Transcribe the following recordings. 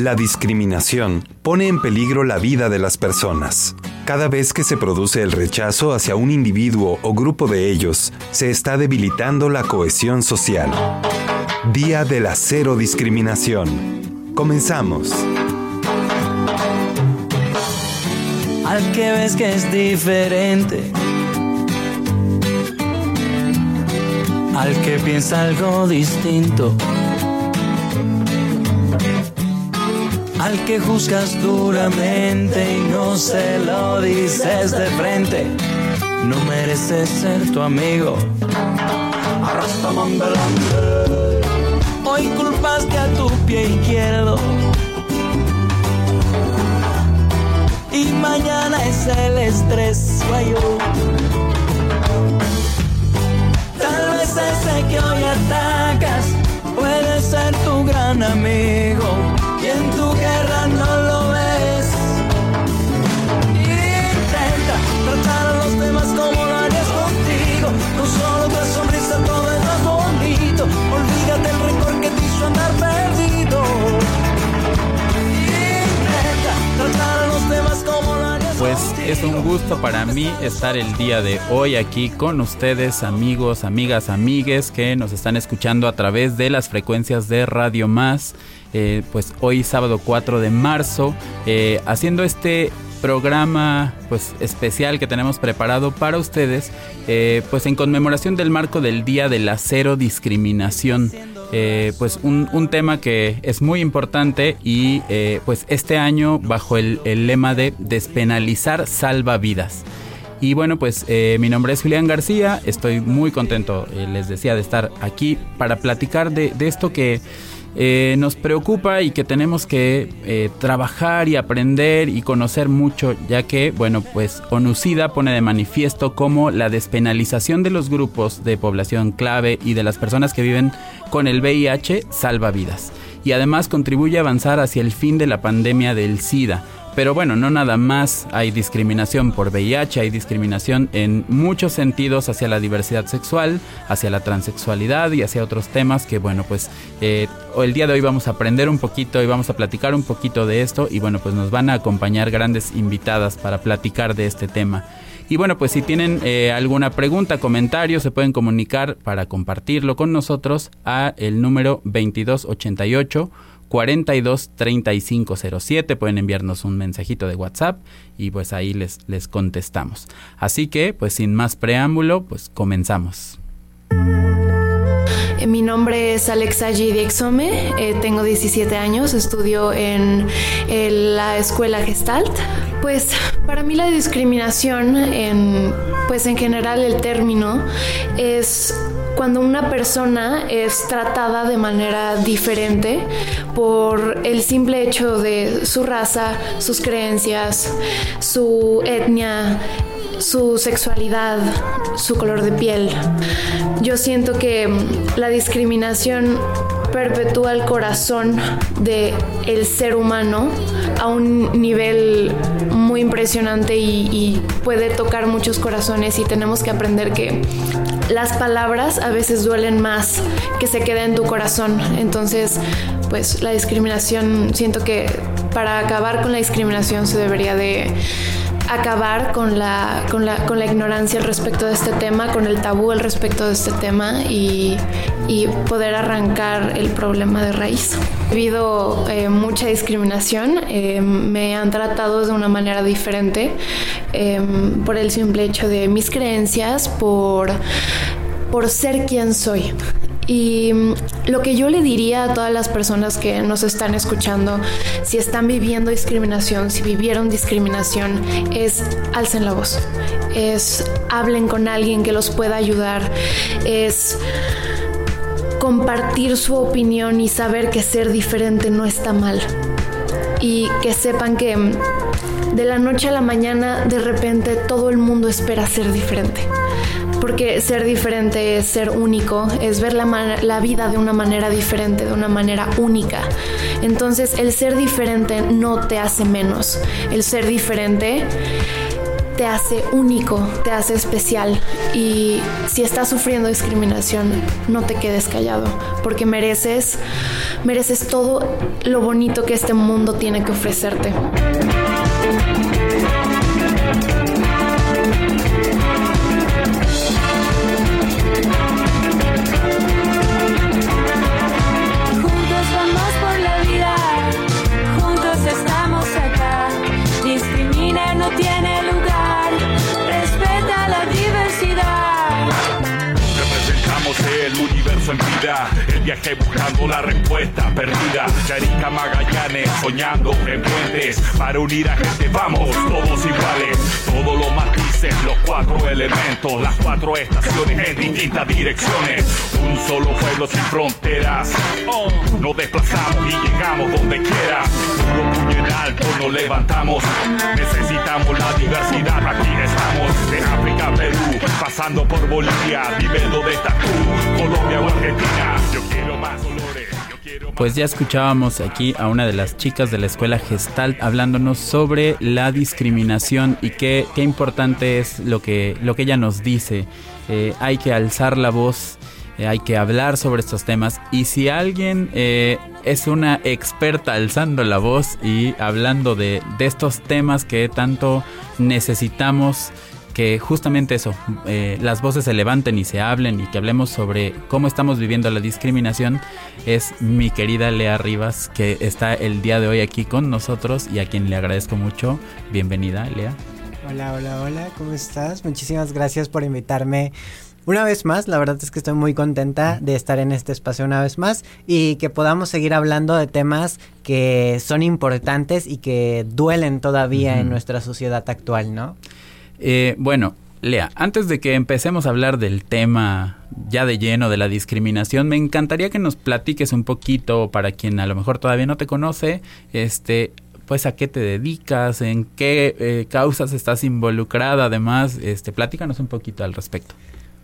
La discriminación pone en peligro la vida de las personas. Cada vez que se produce el rechazo hacia un individuo o grupo de ellos, se está debilitando la cohesión social. Día de la cero discriminación. Comenzamos. Al que ves que es diferente. Al que piensa algo distinto. Al que juzgas duramente y no se lo dices de frente. No mereces ser tu amigo. Hoy culpaste a tu pie izquierdo. Y mañana es el estrés guayo. Tal vez ese que hoy atacas puede ser tu gran amigo en tu guerra no lo ves. Intenta tratar a los demás como lo harías contigo, con solo tu sonrisa todo es más bonito. Olvídate el rencor que te hizo andar perdido. Intenta tratar a los demás como lo harías pues es un gusto para mí estar el día de hoy aquí con ustedes, amigos, amigas, amigues que nos están escuchando a través de las frecuencias de Radio Más. Eh, pues hoy sábado 4 de marzo, eh, haciendo este programa pues especial que tenemos preparado para ustedes, eh, pues en conmemoración del marco del Día de la Cero Discriminación. pues un, tema que es muy importante y pues este año bajo el, lema de despenalizar salva vidas. Y bueno, pues mi nombre es Julián García, estoy muy contento, les decía, de estar aquí para platicar de, de esto que eh, nos preocupa y que tenemos que eh, trabajar y aprender y conocer mucho, ya que, bueno, pues ONUCIDA pone de manifiesto cómo la despenalización de los grupos de población clave y de las personas que viven con el VIH salva vidas. Y además contribuye a avanzar hacia el fin de la pandemia del SIDA pero bueno, no nada más hay discriminación por VIH, hay discriminación en muchos sentidos hacia la diversidad sexual, hacia la transexualidad y hacia otros temas que bueno, pues eh, el día de hoy vamos a aprender un poquito y vamos a platicar un poquito de esto y bueno, pues nos van a acompañar grandes invitadas para platicar de este tema. Y bueno, pues si tienen eh, alguna pregunta, comentario, se pueden comunicar para compartirlo con nosotros a el número 2288 42 3507. Pueden enviarnos un mensajito de WhatsApp y pues ahí les, les contestamos. Así que, pues sin más preámbulo, pues comenzamos. Eh, mi nombre es Alexa G. Exome, eh, tengo 17 años, estudio en, la escuela Gestalt. Pues para mí la discriminación, en, pues en general el término, es cuando una persona es tratada de manera diferente por el simple hecho de su raza, sus creencias, su etnia, su sexualidad, su color de piel. Yo siento que la discriminación perpetúa el corazón de el ser humano a un nivel muy impresionante y, y, puede tocar muchos corazones y tenemos que aprender que las palabras a veces duelen más que se queda en tu corazón. Entonces, pues la discriminación, siento que para acabar con la discriminación se debería de acabar con la, con la, con la ignorancia al respecto de este tema, con el tabú al respecto de este tema y, y poder arrancar el problema de raíz. He vivido eh, mucha discriminación, eh, me han tratado de una manera diferente eh, por el simple hecho de mis creencias, por, por ser quien soy. Y mm, lo que yo le diría a todas las personas que nos están escuchando, si están viviendo discriminación, si vivieron discriminación, es alcen la voz, es hablen con alguien que los pueda ayudar, es compartir su opinión y saber que ser diferente no está mal. Y que sepan que mm, de la noche a la mañana de repente todo el mundo espera ser diferente porque ser diferente es ser único, es ver la, la, vida de una manera diferente, de una manera única. Entonces el ser diferente no te hace menos, el ser diferente te hace único, te hace especial y si estás sufriendo discriminación, no te quedes callado, porque mereces mereces todo lo bonito que este mundo tiene que ofrecerte. El viaje buscando la respuesta perdida. Yarica Magallanes soñando en puentes para unir a gente. Vamos, todos iguales. Todos los los cuatro elementos, las cuatro estaciones en distintas direcciones. Un solo pueblo sin fronteras. Nos desplazamos y llegamos donde quiera. Puro puño alto nos levantamos. Necesitamos la diversidad. Aquí estamos. De África, Perú, pasando por Bolivia. Dime dónde estás tú. Colombia, pues ya escuchábamos aquí a una de las chicas de la escuela Gestalt hablándonos sobre la discriminación y qué, qué importante es lo que, lo que ella nos dice. Eh, hay que alzar la voz, eh, hay que hablar sobre estos temas y si alguien eh, es una experta alzando la voz y hablando de, de estos temas que tanto necesitamos, que justamente eso, eh, las voces se levanten y se hablen y que hablemos sobre cómo estamos viviendo la discriminación, es mi querida Lea Rivas, que está el día de hoy aquí con nosotros y a quien le agradezco mucho. Bienvenida, Lea. Hola, hola, hola, ¿cómo estás? Muchísimas gracias por invitarme. Una vez más, la verdad es que estoy muy contenta de estar en este espacio una vez más y que podamos seguir hablando de temas que son importantes y que duelen todavía en nuestra sociedad actual, ¿no? Eh, bueno, Lea, antes de que empecemos a hablar del tema ya de lleno de la discriminación, me encantaría que nos platiques un poquito para quien a lo mejor todavía no te conoce, este, pues a qué te dedicas, en qué eh, causas estás involucrada, además, este, platícanos un poquito al respecto.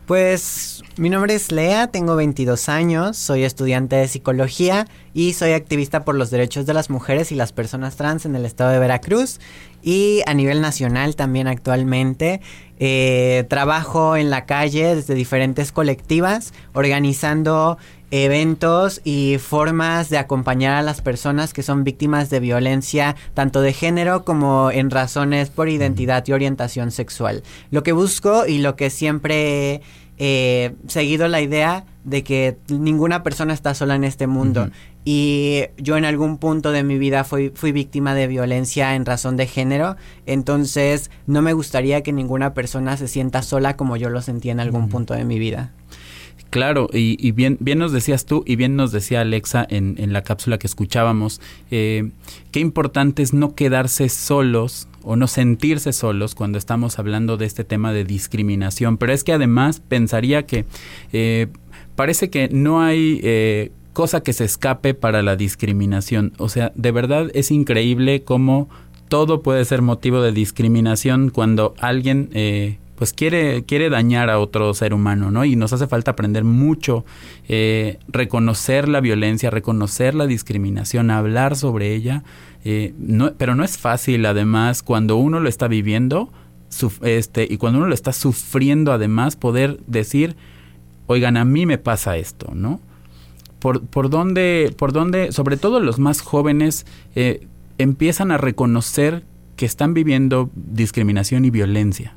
Pues mi nombre es Lea, tengo 22 años, soy estudiante de psicología y soy activista por los derechos de las mujeres y las personas trans en el estado de Veracruz y a nivel nacional también actualmente. Eh, trabajo en la calle desde diferentes colectivas organizando eventos y formas de acompañar a las personas que son víctimas de violencia tanto de género como en razones por identidad y orientación sexual. Lo que busco y lo que siempre he seguido la idea de que ninguna persona está sola en este mundo. Y yo en algún punto de mi vida fui, fui víctima de violencia en razón de género. Entonces no me gustaría que ninguna persona se sienta sola como yo lo sentí en algún punto de mi vida. Claro, y, bien, bien nos decías tú y bien nos decía Alexa en, en la cápsula que escuchábamos, eh, qué importante es no quedarse solos o no sentirse solos cuando estamos hablando de este tema de discriminación. Pero es que además pensaría que eh, parece que no hay... Eh, cosa que se escape para la discriminación. O sea, de verdad es increíble cómo todo puede ser motivo de discriminación cuando alguien eh, pues quiere, quiere dañar a otro ser humano, ¿no? Y nos hace falta aprender mucho, eh, reconocer la violencia, reconocer la discriminación, hablar sobre ella, eh, no, pero no es fácil además cuando uno lo está viviendo este, y cuando uno lo está sufriendo además poder decir, oigan, a mí me pasa esto, ¿no? Por, por, dónde, por dónde, sobre todo los más jóvenes, eh, empiezan a reconocer que están viviendo discriminación y violencia.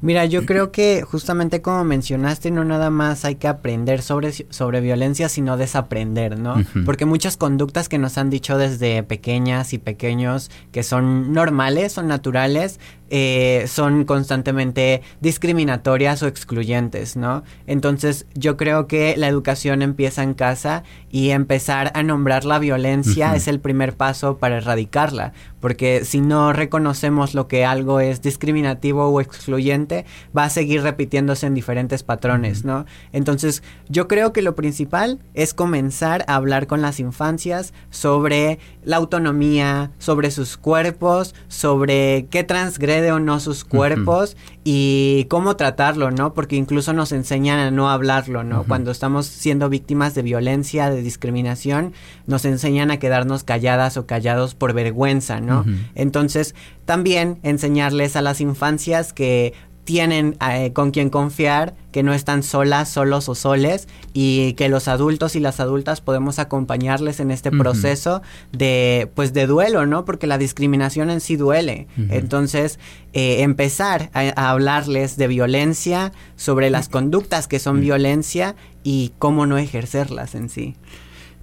Mira, yo creo que justamente como mencionaste, no nada más hay que aprender sobre, sobre violencia, sino desaprender, ¿no? Porque muchas conductas que nos han dicho desde pequeñas y pequeños que son normales, son naturales, eh, son constantemente discriminatorias o excluyentes, ¿no? Entonces yo creo que la educación empieza en casa y empezar a nombrar la violencia es el primer paso para erradicarla, porque si no reconocemos lo que algo es discriminativo o excluyente, va a seguir repitiéndose en diferentes patrones, ¿no? Entonces yo creo que lo principal es comenzar a hablar con las infancias sobre la autonomía, sobre sus cuerpos, sobre qué transgrede o no sus cuerpos y cómo tratarlo, ¿no? Porque incluso nos enseñan a no hablarlo, ¿no? Cuando estamos siendo víctimas de violencia, de discriminación, nos enseñan a quedarnos calladas o callados por vergüenza, ¿no? Entonces, también enseñarles a las infancias que tienen eh, con quien confiar, que no están solas, solos o soles y que los adultos y las adultas podemos acompañarles en este proceso de pues de duelo, ¿no? Porque la discriminación en sí duele. Entonces, eh, empezar a, hablarles de violencia, sobre las conductas que son violencia y cómo no ejercerlas en sí.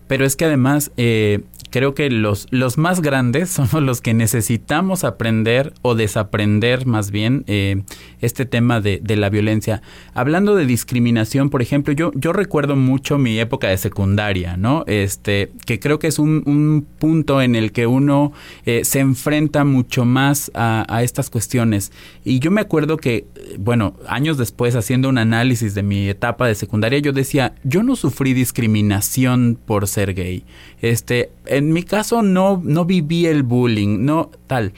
Pero es que además eh, creo que los, los más grandes somos los que necesitamos aprender o desaprender más bien eh, este tema de, de, la violencia. Hablando de discriminación, por ejemplo, yo, yo recuerdo mucho mi época de secundaria, ¿no? Este, que creo que es un, un punto en el que uno eh, se enfrenta mucho más a, a, estas cuestiones. Y yo me acuerdo que, bueno, años después, haciendo un análisis de mi etapa de secundaria, yo decía, yo no sufrí discriminación por ser gay. Este, en mi caso no, no viví el bullying, no tal.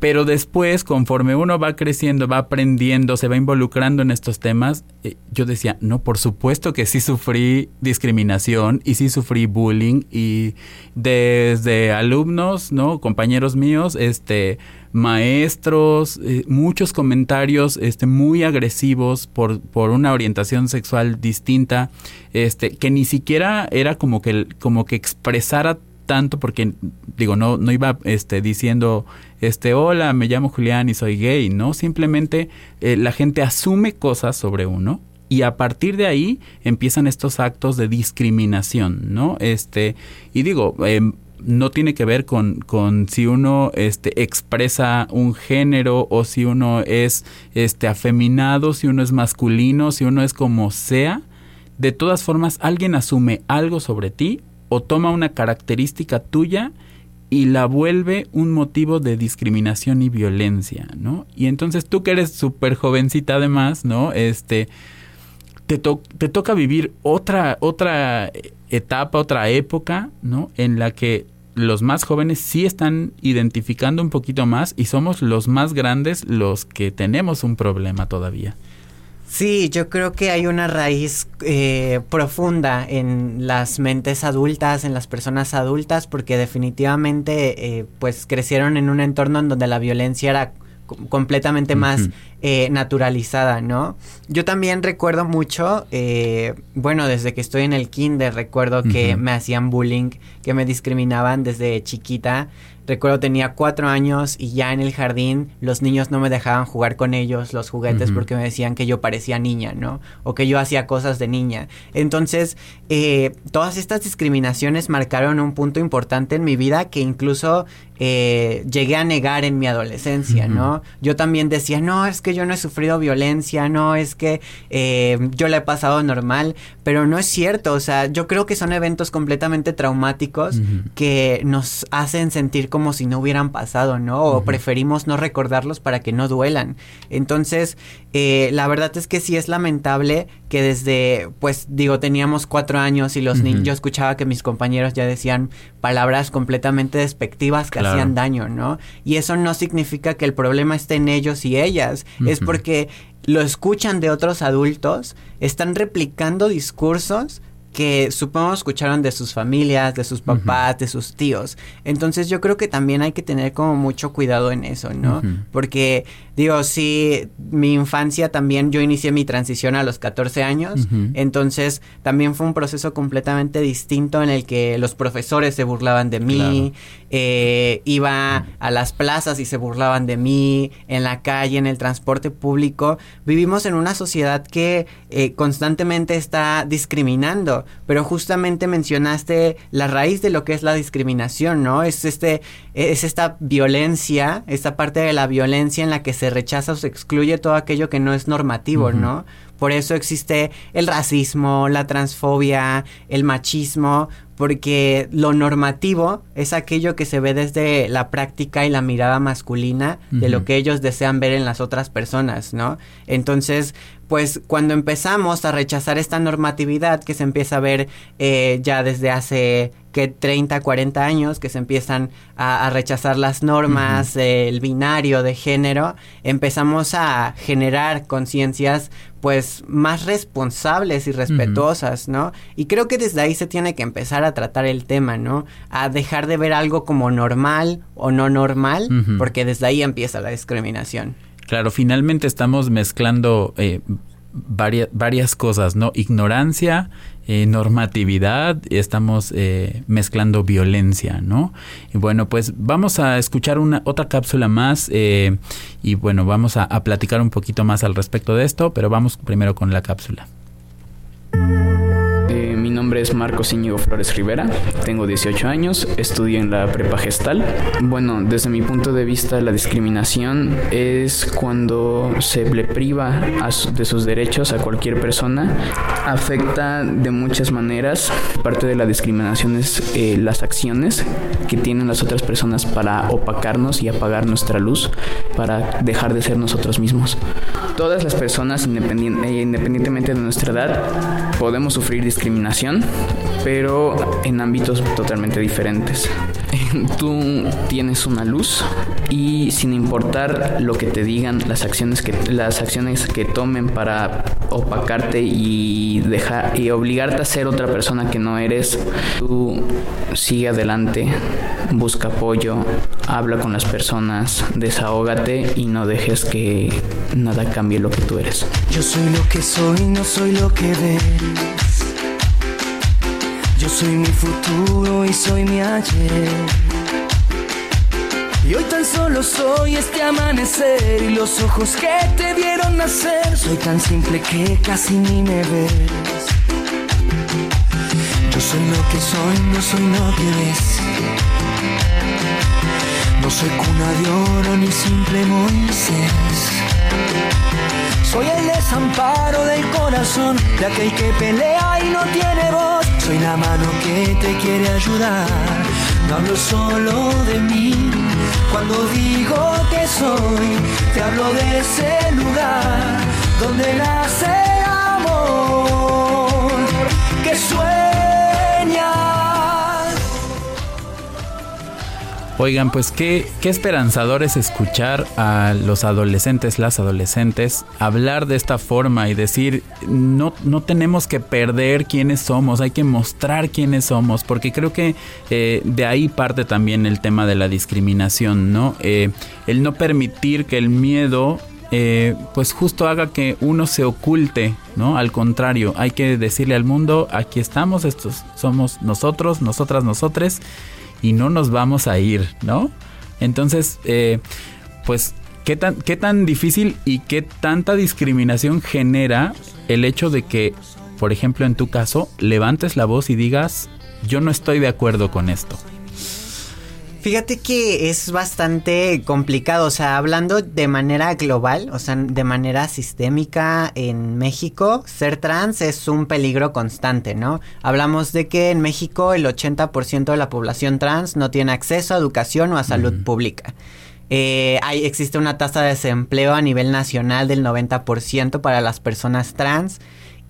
Pero después, conforme uno va creciendo, va aprendiendo, se va involucrando en estos temas, eh, yo decía, no, por supuesto que sí sufrí discriminación y sí sufrí bullying y desde alumnos, ¿no? Compañeros míos, este, maestros, eh, muchos comentarios, este, muy agresivos por, por una orientación sexual distinta, este, que ni siquiera era como que, como que expresara tanto porque digo no no iba este diciendo este hola me llamo Julián y soy gay no simplemente eh, la gente asume cosas sobre uno y a partir de ahí empiezan estos actos de discriminación no este y digo em, no tiene que ver con, con si uno este, expresa un género o si uno es este, afeminado, si uno es masculino, si uno es como sea. De todas formas, alguien asume algo sobre ti o toma una característica tuya y la vuelve un motivo de discriminación y violencia, ¿no? Y entonces tú que eres súper jovencita además, ¿no? Este, te, te toca vivir otra, otra etapa, otra época, ¿no? En la que los más jóvenes sí están identificando un poquito más y somos los más grandes los que tenemos un problema todavía. Sí, yo creo que hay una raíz eh, profunda en las mentes adultas, en las personas adultas, porque definitivamente eh, pues crecieron en un entorno en donde la violencia era completamente más eh, naturalizada, ¿no? Yo también recuerdo mucho, eh, bueno, desde que estoy en el kinder, recuerdo que me hacían bullying, que me discriminaban desde chiquita. Recuerdo tenía cuatro años y ya en el jardín los niños no me dejaban jugar con ellos los juguetes porque me decían que yo parecía niña, ¿no? O que yo hacía cosas de niña. Entonces, eh, todas estas discriminaciones marcaron un punto importante en mi vida que incluso eh, llegué a negar en mi adolescencia, ¿no? Yo también decía, no, es que yo no he sufrido violencia, no, es que eh, yo la he pasado normal, pero no es cierto, o sea, yo creo que son eventos completamente traumáticos que nos hacen sentir como si no hubieran pasado, ¿no? O preferimos no recordarlos para que no duelan. Entonces, eh, la verdad es que sí es lamentable que desde, pues digo, teníamos cuatro años y los niños, yo escuchaba que mis compañeros ya decían palabras completamente despectivas que hacían daño, ¿no? Y eso no significa que el problema esté en ellos y ellas, es porque lo escuchan de otros adultos, están replicando discursos que supongo escucharon de sus familias, de sus papás, de sus tíos. Entonces yo creo que también hay que tener como mucho cuidado en eso, ¿no? Porque digo, sí, mi infancia también, yo inicié mi transición a los 14 años, entonces también fue un proceso completamente distinto en el que los profesores se burlaban de mí, eh, iba a las plazas y se burlaban de mí, en la calle, en el transporte público. Vivimos en una sociedad que eh, constantemente está discriminando pero justamente mencionaste la raíz de lo que es la discriminación, ¿no? Es este, es esta violencia, esta parte de la violencia en la que se rechaza o se excluye todo aquello que no es normativo, ¿no? Por eso existe el racismo, la transfobia, el machismo, porque lo normativo es aquello que se ve desde la práctica y la mirada masculina de lo que ellos desean ver en las otras personas, ¿no? Entonces, pues cuando empezamos a rechazar esta normatividad que se empieza a ver eh, ya desde hace que 30, 40 años que se empiezan a, rechazar las normas, el binario de género, empezamos a generar conciencias pues más responsables y respetuosas, ¿no? Y creo que desde ahí se tiene que empezar a tratar el tema, ¿no? A dejar de ver algo como normal o no normal, porque desde ahí empieza la discriminación Claro, finalmente estamos mezclando eh, varias, varias cosas, ¿no? Ignorancia, eh, normatividad, estamos eh, mezclando violencia, ¿no? Y bueno, pues vamos a escuchar una otra cápsula más eh, y bueno, vamos a, a platicar un poquito más al respecto de esto, pero vamos primero con la cápsula nombre es Marcos Íñigo Flores Rivera, tengo 18 años, estudio en la prepa gestal. Bueno, desde mi punto de vista la discriminación es cuando se le priva de sus derechos a cualquier persona, afecta de muchas maneras. Parte de la discriminación es eh, las acciones que tienen las otras personas para opacarnos y apagar nuestra luz, para dejar de ser nosotros mismos. Todas las personas, eh, independientemente de nuestra edad, podemos sufrir discriminación pero en ámbitos totalmente diferentes. Tú tienes una luz y sin importar lo que te digan, las acciones que las acciones que tomen para opacarte y dejar y obligarte a ser otra persona que no eres, tú sigue adelante, busca apoyo, habla con las personas, desahógate y no dejes que nada cambie lo que tú eres. Yo soy lo que soy, no soy lo que ves. Yo soy mi futuro y soy mi ayer. Y hoy tan solo soy este amanecer y los ojos que te vieron nacer. Soy tan simple que casi ni me ves. Yo soy lo que soy, no soy lo que ves. No soy cuna de oro ni simple Moisés. Soy el desamparo del corazón de aquel que pelea y no tiene voz. Soy la mano que te quiere ayudar. No hablo solo de mí. Cuando digo que soy, te hablo de ese lugar donde nace amor. Que sueña Oigan, pues qué, qué esperanzador es escuchar a los adolescentes, las adolescentes, hablar de esta forma y decir, no, no tenemos que perder quiénes somos, hay que mostrar quiénes somos, porque creo que eh, de ahí parte también el tema de la discriminación, ¿no? Eh, el no permitir que el miedo eh, pues justo haga que uno se oculte, ¿no? Al contrario, hay que decirle al mundo, aquí estamos, estos somos nosotros, nosotras, nosotres, y no nos vamos a ir, ¿no? Entonces, eh, pues, ¿qué tan, ¿qué tan difícil y qué tanta discriminación genera el hecho de que, por ejemplo, en tu caso, levantes la voz y digas, yo no estoy de acuerdo con esto? Fíjate que es bastante complicado, o sea, hablando de manera global, o sea, de manera sistémica en México, ser trans es un peligro constante, ¿no? Hablamos de que en México el 80% de la población trans no tiene acceso a educación o a salud pública. Eh, hay, existe una tasa de desempleo a nivel nacional del 90% para las personas trans.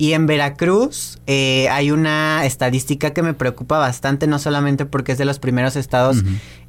Y en Veracruz eh, hay una estadística que me preocupa bastante, no solamente porque es de los primeros estados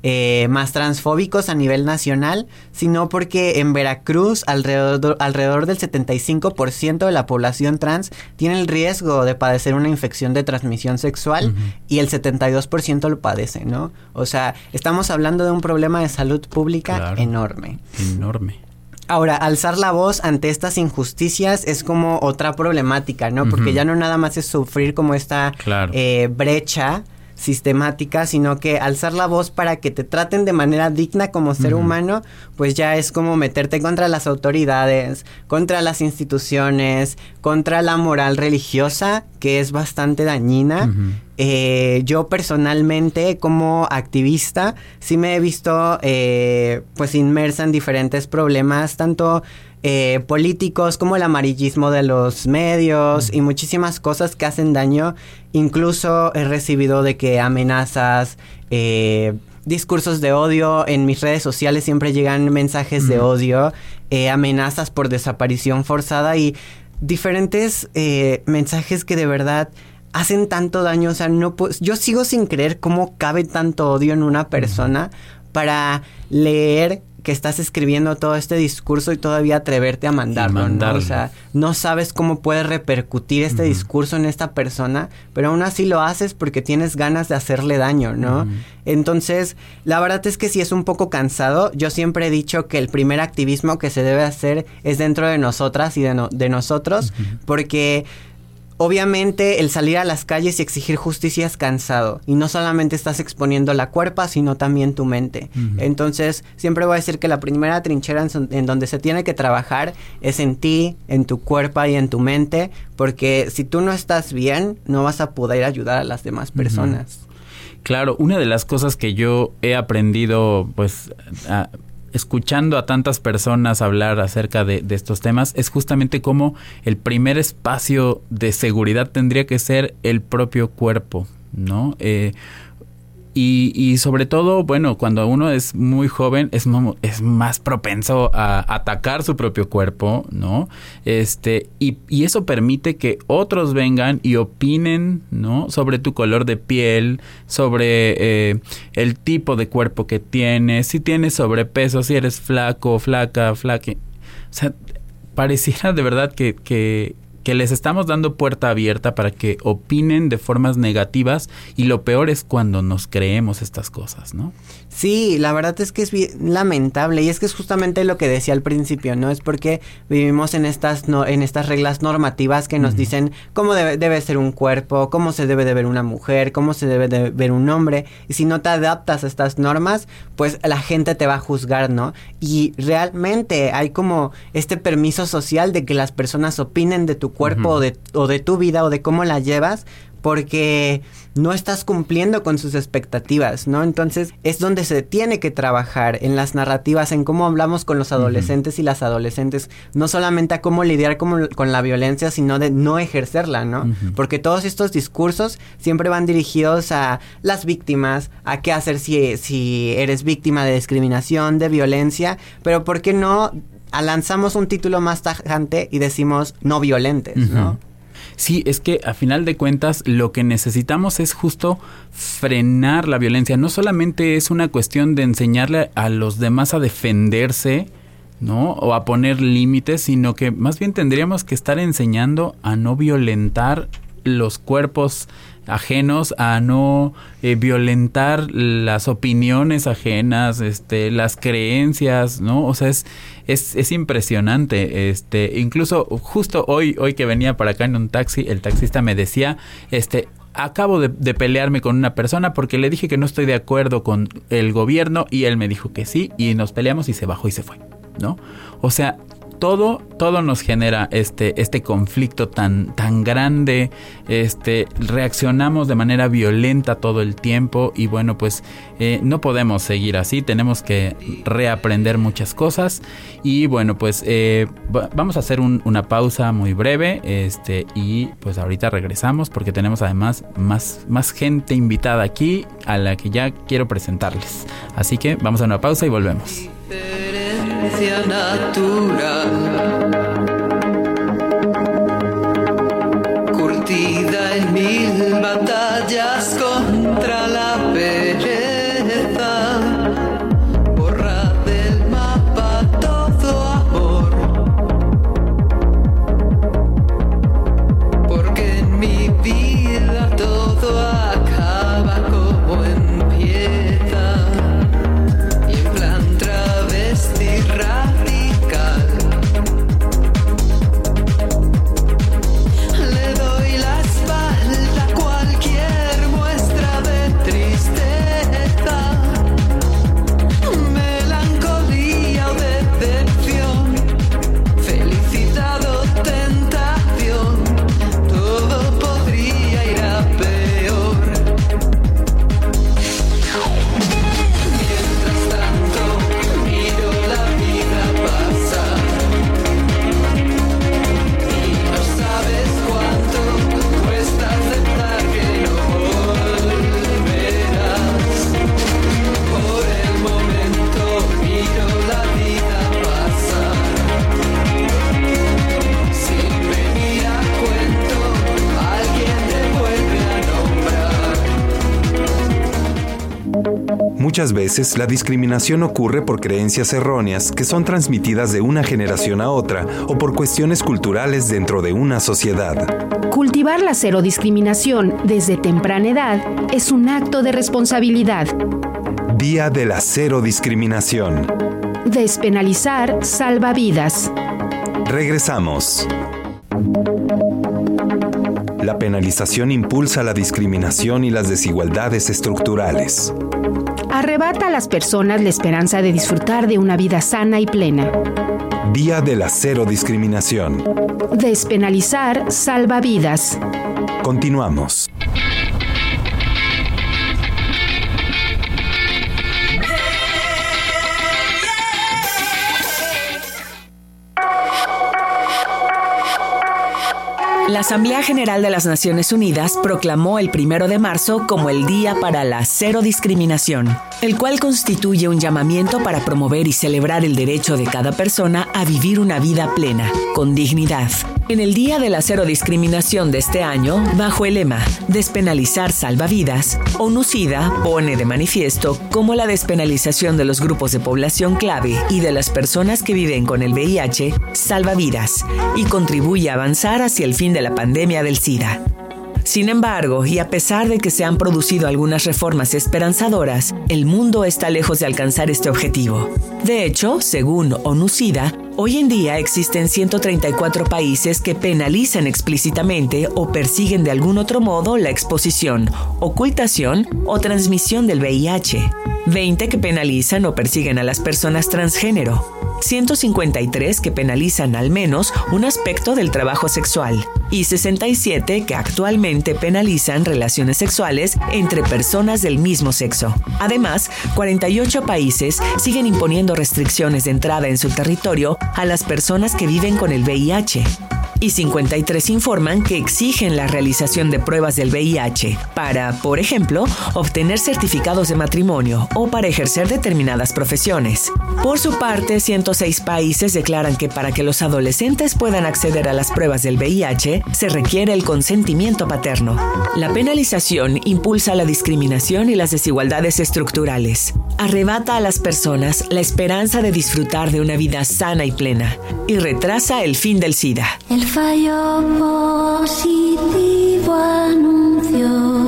eh, más transfóbicos a nivel nacional, sino porque en Veracruz alrededor, alrededor del 75% de la población trans tiene el riesgo de padecer una infección de transmisión sexual y el 72% lo padece, ¿no? O sea, estamos hablando de un problema de salud pública enorme. Enorme. Ahora, alzar la voz ante estas injusticias es como otra problemática, ¿no? Porque ya no nada más es sufrir como esta eh, brecha sistemática, sino que alzar la voz para que te traten de manera digna como ser humano, pues ya es como meterte contra las autoridades, contra las instituciones, contra la moral religiosa, que es bastante dañina. Eh, yo personalmente como activista sí me he visto eh, pues inmersa en diferentes problemas, tanto eh, políticos como el amarillismo de los medios y muchísimas cosas que hacen daño. Incluso he recibido de que amenazas, eh, discursos de odio, en mis redes sociales siempre llegan mensajes de odio, eh, amenazas por desaparición forzada y diferentes mensajes que de verdad hacen tanto daño, o sea, no yo sigo sin creer cómo cabe tanto odio en una persona para leer que estás escribiendo todo este discurso y todavía atreverte a mandarlo, ¿no? O sea, no sabes cómo puede repercutir este discurso en esta persona, pero aún así lo haces porque tienes ganas de hacerle daño, ¿no? Entonces, la verdad es que si es un poco cansado. Yo siempre he dicho que el primer activismo que se debe hacer es dentro de nosotras y de, de nosotros, porque Obviamente el salir a las calles y exigir justicia es cansado y no solamente estás exponiendo la cuerpa, sino también tu mente. Entonces, siempre voy a decir que la primera trinchera en, donde se tiene que trabajar es en ti, en tu cuerpo y en tu mente, porque si tú no estás bien, no vas a poder ayudar a las demás personas. Claro, una de las cosas que yo he aprendido, pues, escuchando a tantas personas hablar acerca de, estos temas es justamente cómo el primer espacio de seguridad tendría que ser el propio cuerpo, ¿no? Eh, y, y, sobre todo, bueno, cuando uno es muy joven es, es más propenso a atacar su propio cuerpo, ¿no? Este, y, y, eso permite que otros vengan y opinen, ¿no? Sobre tu color de piel, sobre eh, el tipo de cuerpo que tienes, si tienes sobrepeso, si eres flaco, flaca, flaque. O sea, pareciera de verdad que, que, que les estamos dando puerta abierta para que opinen de formas negativas y lo peor es cuando nos creemos estas cosas, ¿no? Sí, la verdad es que es lamentable y es que es justamente lo que decía al principio, ¿no? Es porque vivimos en estas no, en estas reglas normativas que nos dicen cómo debe, debe, ser un cuerpo, cómo se debe de ver una mujer, cómo se debe de ver un hombre y si no te adaptas a estas normas, pues la gente te va a juzgar, ¿no? Y realmente hay como este permiso social de que las personas opinen de tu cuerpo o, de, o de tu vida o de cómo la llevas porque no estás cumpliendo con sus expectativas, ¿no? Entonces es donde se tiene que trabajar en las narrativas, en cómo hablamos con los adolescentes y las adolescentes, no solamente a cómo lidiar con, la violencia, sino de no ejercerla, ¿no? Porque todos estos discursos siempre van dirigidos a las víctimas, a qué hacer si, si eres víctima de discriminación, de violencia, pero ¿por qué no lanzamos un título más tajante y decimos no violentes, ¿no? Sí, es que a final de cuentas lo que necesitamos es justo frenar la violencia. No solamente es una cuestión de enseñarle a los demás a defenderse, ¿no? O a poner límites, sino que más bien tendríamos que estar enseñando a no violentar los cuerpos ajenos a no eh, violentar las opiniones ajenas, este, las creencias, ¿no? O sea, es, es, es, impresionante. Este, incluso justo hoy, hoy que venía para acá en un taxi, el taxista me decía, este, acabo de, de, pelearme con una persona porque le dije que no estoy de acuerdo con el gobierno y él me dijo que sí y nos peleamos y se bajó y se fue, ¿no? O sea, todo, todo nos genera este, este conflicto tan, tan grande, este, reaccionamos de manera violenta todo el tiempo y bueno, pues eh, no podemos seguir así, tenemos que reaprender muchas cosas. Y bueno, pues eh, vamos a hacer una pausa muy breve este, y pues ahorita regresamos porque tenemos además más, más gente invitada aquí a la que ya quiero presentarles. Así que vamos a una pausa y volvemos natural, curtida en mil batallas contra la Muchas veces la discriminación ocurre por creencias erróneas que son transmitidas de una generación a otra o por cuestiones culturales dentro de una sociedad. Cultivar la cero discriminación desde temprana edad es un acto de responsabilidad. Día de la cero discriminación. Despenalizar salva vidas. Regresamos. La penalización impulsa la discriminación y las desigualdades estructurales. Arrebata a las personas la esperanza de disfrutar de una vida sana y plena. Día de la cero discriminación. Despenalizar salva vidas. Continuamos. La Asamblea General de las Naciones Unidas proclamó el primero de marzo como el Día para la Cero Discriminación, el cual constituye un llamamiento para promover y celebrar el derecho de cada persona a vivir una vida plena, con dignidad. En el Día de la Cero Discriminación de este año, bajo el lema Despenalizar salvavidas, ONUCIDA pone de manifiesto cómo la despenalización de los grupos de población clave y de las personas que viven con el VIH salva vidas y contribuye a avanzar hacia el fin de la pandemia del SIDA. Sin embargo, y a pesar de que se han producido algunas reformas esperanzadoras, el mundo está lejos de alcanzar este objetivo. De hecho, según ONU-SIDA, hoy en día existen 134 países que penalizan explícitamente o persiguen de algún otro modo la exposición, ocultación o transmisión del VIH. 20 que penalizan o persiguen a las personas transgénero, 153 que penalizan al menos un aspecto del trabajo sexual y 67 que actualmente penalizan relaciones sexuales entre personas del mismo sexo. Además, 48 países siguen imponiendo restricciones de entrada en su territorio a las personas que viven con el VIH y 53 informan que exigen la realización de pruebas del VIH para, por ejemplo, obtener certificados de matrimonio o para ejercer determinadas profesiones. Por su parte, 106 países declaran que para que los adolescentes puedan acceder a las pruebas del VIH se requiere el consentimiento paterno. La penalización impulsa la discriminación y las desigualdades estructurales. Arrebata a las personas la esperanza de disfrutar de una vida sana y plena y retrasa el fin del SIDA fallo positivo anuncio.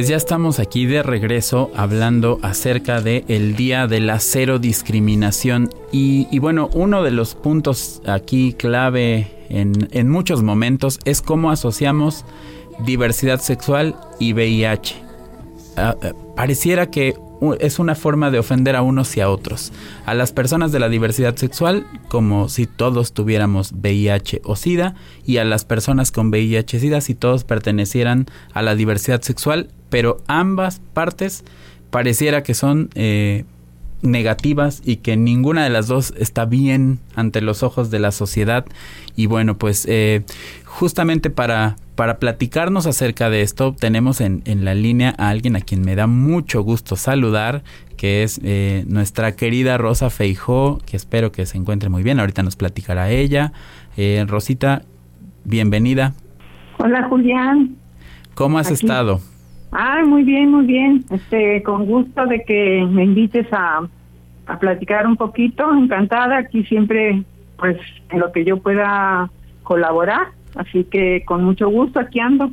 Pues ya estamos aquí de regreso hablando acerca de el Día de la Cero Discriminación y, bueno, uno de los puntos aquí clave en, en muchos momentos es cómo asociamos diversidad sexual y VIH. Ah, eh, pareciera que es una forma de ofender a unos y a otros. A las personas de la diversidad sexual, como si todos tuviéramos VIH o SIDA, y a las personas con VIH y SIDA si todos pertenecieran a la diversidad sexual, pero ambas partes pareciera que son eh, negativas y que ninguna de las dos está bien ante los ojos de la sociedad. Y bueno, pues eh, justamente para, para platicarnos acerca de esto, tenemos en, en, la línea a alguien a quien me da mucho gusto saludar, que es eh, nuestra querida Rosa Feijó, que espero que se encuentre muy bien. Ahorita nos platicará ella. Eh, Rosita, bienvenida. Hola Julián. ¿Cómo has estado? Ay, muy bien, muy bien. Este, con gusto de que me invites a, a platicar un poquito, encantada, aquí siempre, pues, en lo que yo pueda colaborar, así que con mucho gusto aquí ando.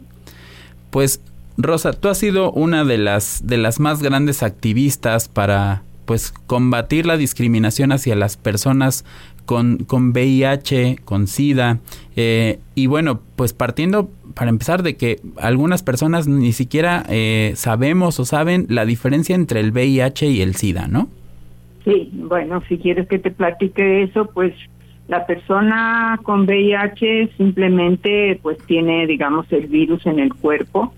Pues, Rosa, tú has sido una de las, de las más grandes activistas para, pues, combatir la discriminación hacia las personas con, con VIH, con SIDA, eh, y bueno, pues partiendo para empezar de que algunas personas ni siquiera eh, sabemos o saben la diferencia entre el VIH y el SIDA, ¿no? Sí, bueno, si quieres que te platique eso, pues la persona con VIH simplemente pues tiene, digamos, el virus en el cuerpo,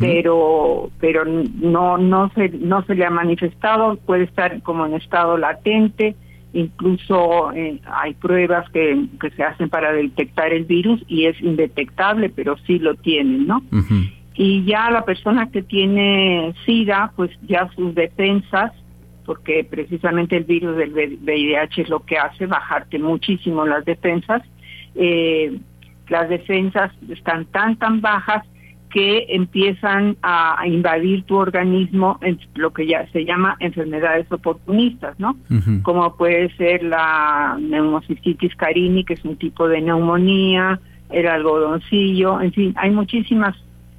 pero pero no no se no se le ha manifestado, puede estar como en estado latente, incluso eh, hay pruebas que, que se hacen para detectar el virus y es indetectable, pero sí lo tienen, ¿no? Y ya la persona que tiene SIDA, pues ya sus defensas porque precisamente el virus del VIH es lo que hace bajarte muchísimo las defensas. Eh, las defensas están tan, tan bajas que empiezan a, invadir tu organismo en lo que ya se llama enfermedades oportunistas, ¿no? Como puede ser la neumocistitis carini, que es un tipo de neumonía, el algodoncillo, en fin, hay muchísimas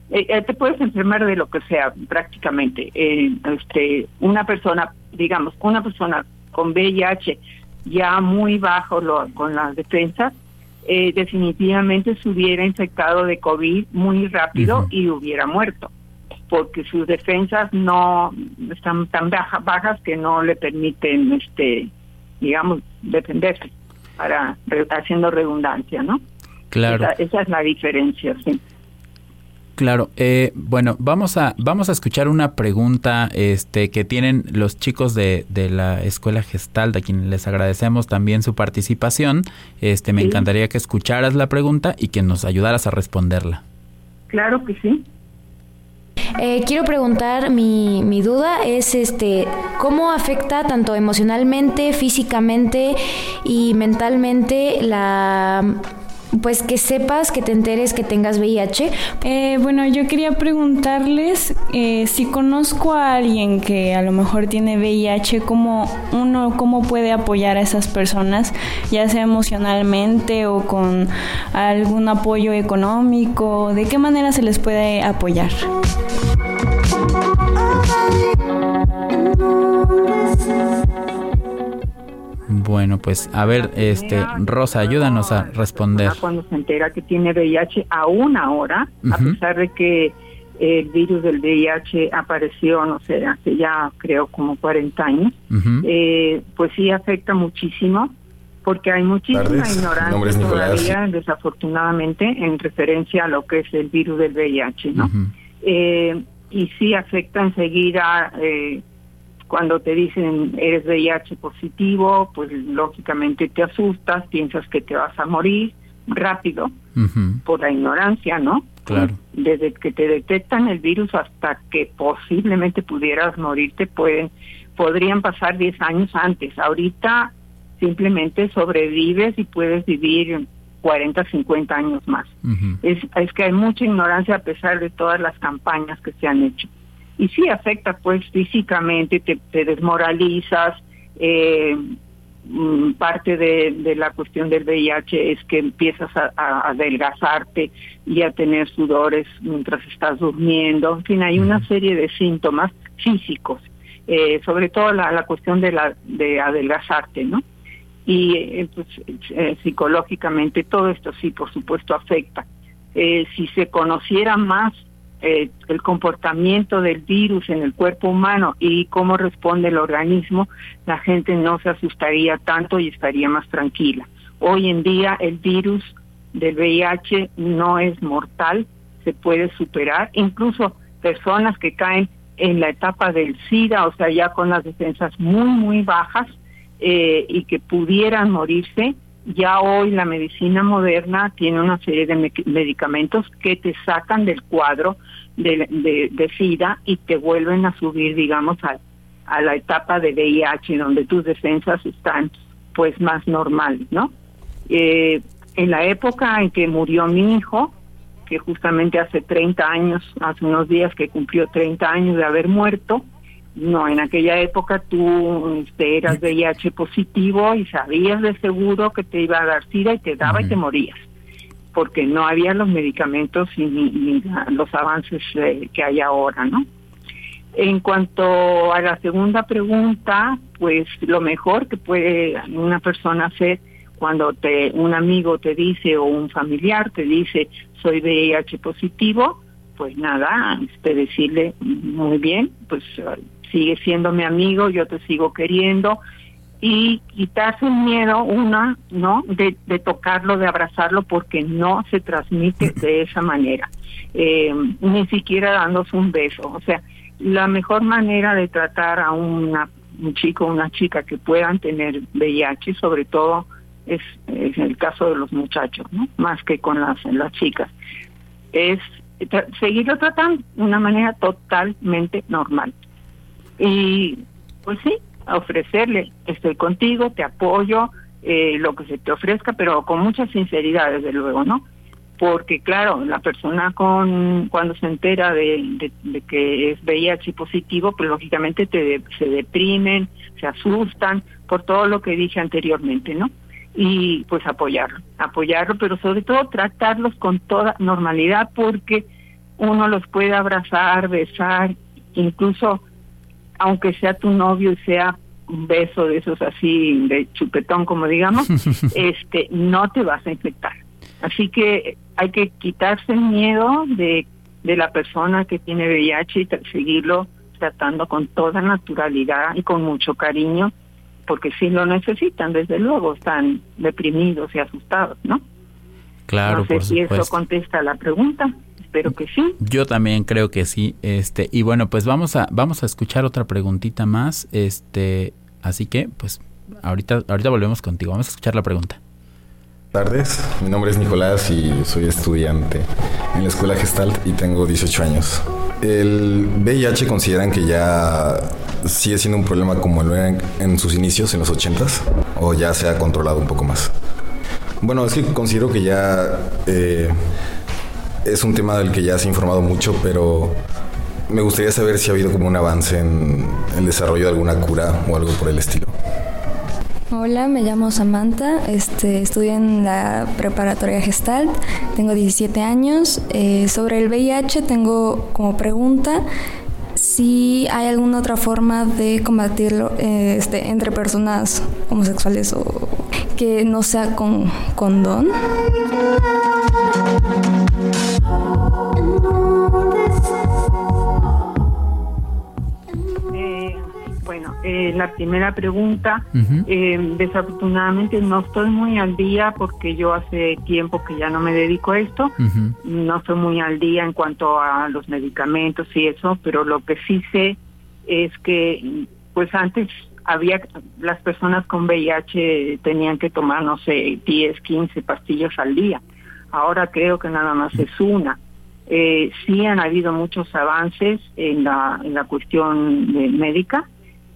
eh, eh, te puedes enfermar de lo que sea prácticamente. Eh, este, una persona, digamos, una persona con VIH ya muy bajo lo, con las defensas, eh, definitivamente se hubiera infectado de COVID muy rápido y hubiera muerto, porque sus defensas no están tan bajas que no le permiten, este, digamos, defenderse, para haciendo redundancia, ¿no? Claro. Esa, esa es la diferencia, sí. Claro, eh, bueno, vamos a vamos a escuchar una pregunta este que tienen los chicos de, de la escuela Gestalt, a quienes les agradecemos también su participación. Este, me encantaría que escucharas la pregunta y que nos ayudaras a responderla. Claro que sí. Eh, quiero preguntar, mi, mi duda es este, ¿cómo afecta tanto emocionalmente, físicamente y mentalmente la pues que sepas, que te enteres que tengas VIH. Eh, bueno, yo quería preguntarles eh, si conozco a alguien que a lo mejor tiene VIH, ¿cómo uno cómo puede apoyar a esas personas, ya sea emocionalmente o con algún apoyo económico, de qué manera se les puede apoyar. Bueno, pues a ver, este Rosa, ayúdanos a responder. Cuando se entera que tiene VIH, aún ahora, a pesar de que el virus del VIH apareció, no sé, hace ya creo como 40 años, eh, pues sí afecta muchísimo porque hay muchísima ignorancia todavía, desafortunadamente, en referencia a lo que es el virus del VIH, ¿no? eh, y sí afecta enseguida eh, cuando te dicen eres VIH positivo, pues lógicamente te asustas, piensas que te vas a morir rápido por la ignorancia, ¿no? Claro. Desde que te detectan el virus hasta que posiblemente pudieras morirte, pueden, podrían pasar 10 años antes. Ahorita simplemente sobrevives y puedes vivir 40, 50 años más. es, es que hay mucha ignorancia a pesar de todas las campañas que se han hecho y sí afecta pues físicamente, te, desmoralizas, eh, mm, parte de, la cuestión del VIH es que empiezas a, adelgazarte y a tener sudores mientras estás durmiendo, en fin, hay una serie de síntomas físicos, eh, sobre todo la, la cuestión de, la, de adelgazarte, ¿no? Y eh, pues, psicológicamente todo esto sí, por supuesto, afecta. si se conociera más eh, el comportamiento del virus en el cuerpo humano y cómo responde el organismo, la gente no se asustaría tanto y estaría más tranquila. Hoy en día el virus del VIH no es mortal, se puede superar, incluso personas que caen en la etapa del SIDA, o sea, ya con las defensas muy, muy bajas eh, y que pudieran morirse, ya hoy la medicina moderna tiene una serie de medicamentos que te sacan del cuadro de, de, SIDA y te vuelven a subir, digamos, a, a la etapa de VIH, donde tus defensas están pues más normales, ¿no? Eh, en la época en que murió mi hijo, que justamente hace 30 años, hace unos días que cumplió 30 años de haber muerto, No, en aquella época tú este, eras VIH positivo y sabías de seguro que te iba a dar SIDA y te daba y te morías, porque no había los medicamentos ni, los avances eh, que hay ahora, ¿no? En cuanto a la segunda pregunta, pues lo mejor que puede una persona hacer cuando te un amigo te dice o un familiar te dice soy VIH positivo, pues nada, este decirle muy bien, pues sigue siendo mi amigo, yo te sigo queriendo y quitarse el miedo, una, ¿no? De, tocarlo, de abrazarlo, porque no se transmite de esa manera, eh, ni siquiera dándose un beso. O sea, la mejor manera de tratar a una, un chico o una chica que puedan tener VIH, sobre todo es, es el caso de los muchachos, ¿no? Más que con las, las chicas, es seguirlo tratando de una manera totalmente normal. Y pues sí, ofrecerle, estoy contigo, te apoyo, eh, lo que se te ofrezca, pero con mucha sinceridad, desde luego, ¿no? Porque claro, la persona con cuando se entera de, de, que es VIH positivo, pues lógicamente te, se deprimen, se asustan por todo lo que dije anteriormente, ¿no? Y pues apoyarlo, apoyarlo, pero sobre todo tratarlos con toda normalidad porque uno los puede abrazar, besar, incluso aunque sea tu novio y sea un beso de esos así de chupetón como digamos, este no te vas a infectar. Así que hay que quitarse el miedo de, de la persona que tiene VIH y seguirlo tratando con toda naturalidad y con mucho cariño, porque si lo necesitan, desde luego, están deprimidos y asustados, ¿no? Claro, no sé si eso contesta la pregunta espero que sí. Yo también creo que sí. Este, y bueno, pues vamos a, vamos a escuchar otra preguntita más. Este, así que, pues, ahorita, ahorita volvemos contigo. Vamos a escuchar la pregunta. Tardes, mi nombre es Nicolás y soy estudiante en la escuela Gestalt y tengo 18 años. El VIH consideran que ya sigue siendo un problema como lo era en, sus inicios, en los 80s, o ya se ha controlado un poco más. Bueno, es que considero que ya eh, es un tema del que ya se ha informado mucho, pero me gustaría saber si ha habido como un avance en el desarrollo de alguna cura o algo por el estilo. Hola, me llamo Samantha, este, estudio en la preparatoria Gestalt, tengo 17 años. Eh, sobre el VIH tengo como pregunta si hay alguna otra forma de combatirlo eh, este, entre personas homosexuales o que no sea con condón. Eh, la primera pregunta, eh, desafortunadamente no estoy muy al día porque yo hace tiempo que ya no me dedico a esto, no estoy muy al día en cuanto a los medicamentos y eso, pero lo que sí sé es que pues antes había las personas con VIH tenían que tomar no sé 10, 15 pastillas al día. Ahora creo que nada más es una. Eh, sí han habido muchos avances en la, en la cuestión médica,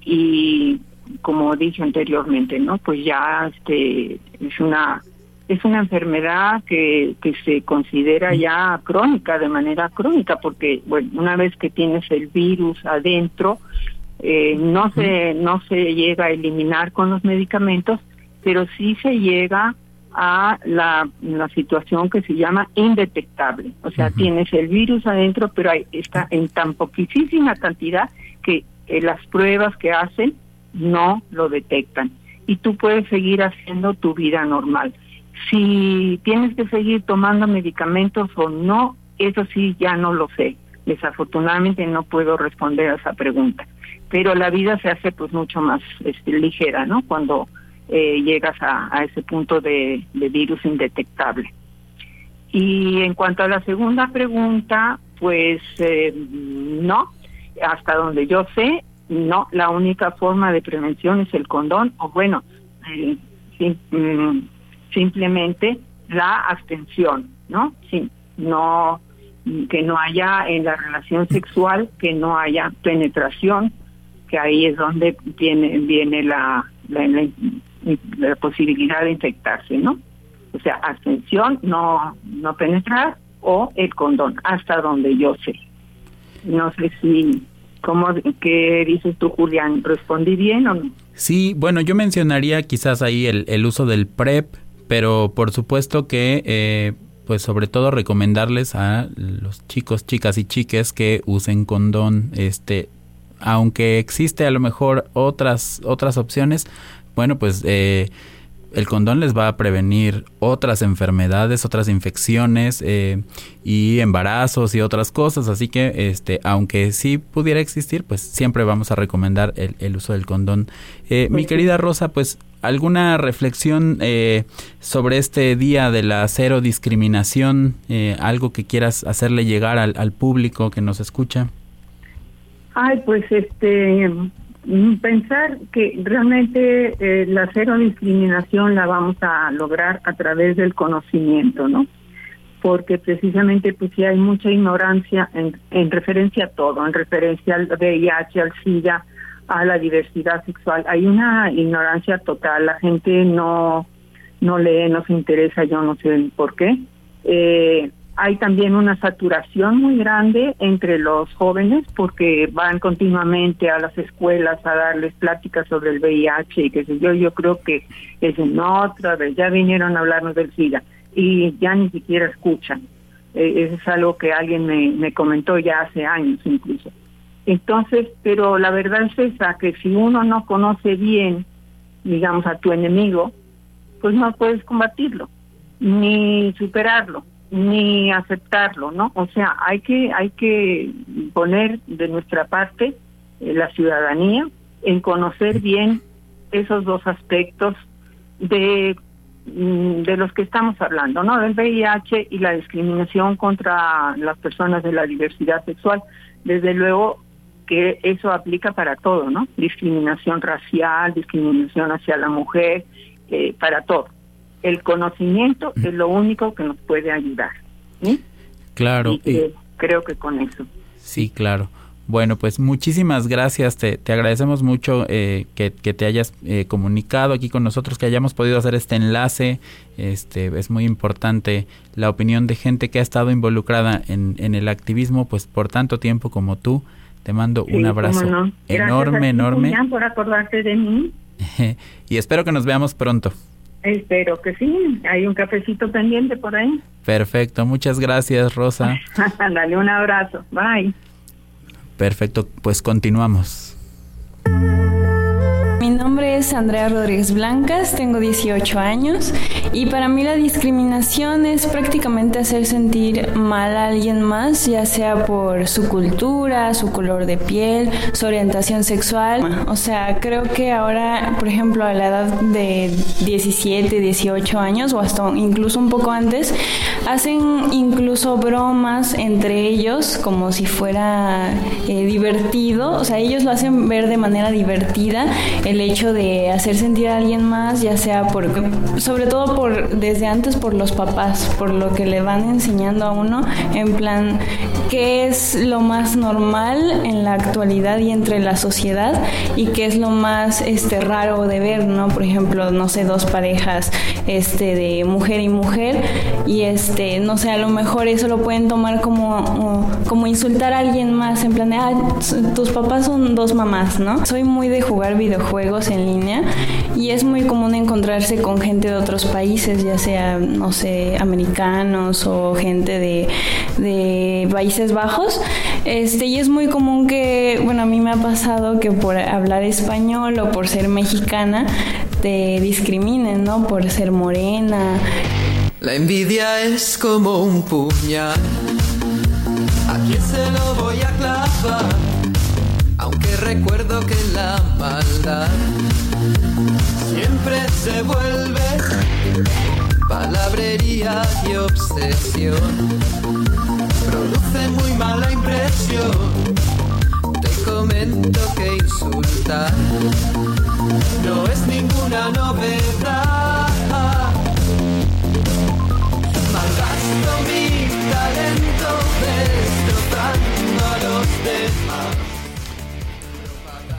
y como dije anteriormente, ¿no? Pues ya este es una es una enfermedad que, que se considera ya crónica, de manera crónica, porque bueno, una vez que tienes el virus adentro, eh, no se no se llega a eliminar con los medicamentos, pero sí se llega a la, la situación que se llama indetectable. O sea, tienes el virus adentro, pero está en tan poquísima cantidad que eh, las pruebas que hacen no lo detectan y tú puedes seguir haciendo tu vida normal. Si tienes que seguir tomando medicamentos o no, eso sí ya no lo sé. Desafortunadamente no puedo responder a esa pregunta. Pero la vida se hace pues mucho más este, ligera, ¿no? Cuando eh, llegas a, ese punto de, virus indetectable. Y en cuanto a la segunda pregunta, pues eh, no, hasta donde yo sé, no, la única forma de prevención es el condón, o bueno, eh, mm, simplemente la abstención, ¿no? Sí, no que no haya en la relación sexual, que no haya penetración, que ahí es donde viene, viene la, la, la posibilidad de infectarse, ¿no? O sea, abstención, no, no penetrar o el condón, hasta donde yo sé. No sé si ¿Cómo, ¿Qué dices tú, Julián? ¿Respondí bien o no? Sí, bueno, yo mencionaría quizás ahí el, el uso del PrEP, pero por supuesto que, eh, pues sobre todo recomendarles a los chicos, chicas y chiques que usen condón, este, aunque existe a lo mejor otras, otras opciones, bueno, pues eh, el condón les va a prevenir otras enfermedades, otras infecciones eh, y embarazos y otras cosas. Así que, este, aunque sí pudiera existir, pues siempre vamos a recomendar el, uso del condón. Eh, mi querida Rosa, pues alguna reflexión eh, sobre este día de la cero discriminación, algo que quieras hacerle llegar al, al público que nos escucha. Ay, pues este, pensar que realmente eh, la cero discriminación la vamos a lograr a través del conocimiento, ¿no? Porque precisamente pues sí hay mucha ignorancia en, en referencia a todo, en referencia al VIH, al SIDA, a la diversidad sexual. Hay una ignorancia total, la gente no no lee, no se interesa, yo no sé por qué. Eh, hay también una saturación muy grande entre los jóvenes porque van continuamente a las escuelas a darles pláticas sobre el VIH y qué sé yo. Yo creo que es una otra vez, ya vinieron a hablarnos del SIDA y ya ni siquiera escuchan. Eh, eso es algo que alguien me, me comentó ya hace años incluso. Entonces, pero la verdad es esa, que si uno no conoce bien, digamos, a tu enemigo, pues no puedes combatirlo, ni superarlo ni aceptarlo, ¿no? O sea, hay que hay que poner de nuestra parte eh, la ciudadanía en conocer bien esos dos aspectos de mm, de los que estamos hablando, ¿no? Del VIH y la discriminación contra las personas de la diversidad sexual. Desde luego que eso aplica para todo, ¿no? Discriminación racial, discriminación hacia la mujer, eh, para todo el conocimiento es lo único que nos puede ayudar. Claro. Y, creo que con eso. Sí, claro. Bueno, pues muchísimas gracias. Te, te agradecemos mucho eh, que, que, te hayas eh, comunicado aquí con nosotros, que hayamos podido hacer este enlace. Este es muy importante la opinión de gente que ha estado involucrada en, en el activismo, pues por tanto tiempo como tú. Te mando un abrazo enorme, enorme. por acordarte de mí. y espero que nos veamos pronto. Espero que sí. Hay un cafecito pendiente por ahí. Perfecto. Muchas gracias, Rosa. Dale un abrazo. Bye. Perfecto. Pues continuamos. Mi nombre es Andrea Rodríguez Blancas, tengo 18 años y para mí la discriminación es prácticamente hacer sentir mal a alguien más, ya sea por su cultura, su color de piel, su orientación sexual. O sea, creo que ahora, por ejemplo, a la edad de 17, 18 años o hasta incluso un poco antes, hacen incluso bromas entre ellos como si fuera eh, divertido. O sea, ellos lo hacen ver de manera divertida el hecho de hacer sentir a alguien más, ya sea por, sobre todo por, desde antes por los papás, por lo que le van enseñando a uno, en plan, qué es lo más normal en la actualidad y entre la sociedad y qué es lo más este, raro de ver, ¿no? Por ejemplo, no sé, dos parejas este, de mujer y mujer y este, no sé, a lo mejor eso lo pueden tomar como, como insultar a alguien más, en plan, ah, tus papás son dos mamás, ¿no? Soy muy de jugar videojuegos en línea y es muy común encontrarse con gente de otros países, ya sea, no sé, americanos o gente de, de Países Bajos. Este, y es muy común que, bueno, a mí me ha pasado que por hablar español o por ser mexicana te discriminen, ¿no? Por ser morena. La envidia es como un puñal. ¿A quién se lo voy a clavar? aunque recuerdo que la maldad siempre se vuelve palabrería y obsesión. Produce muy mala impresión. Te comento que insultar no es ninguna novedad. Malgasto mi talento destrozando a los demás.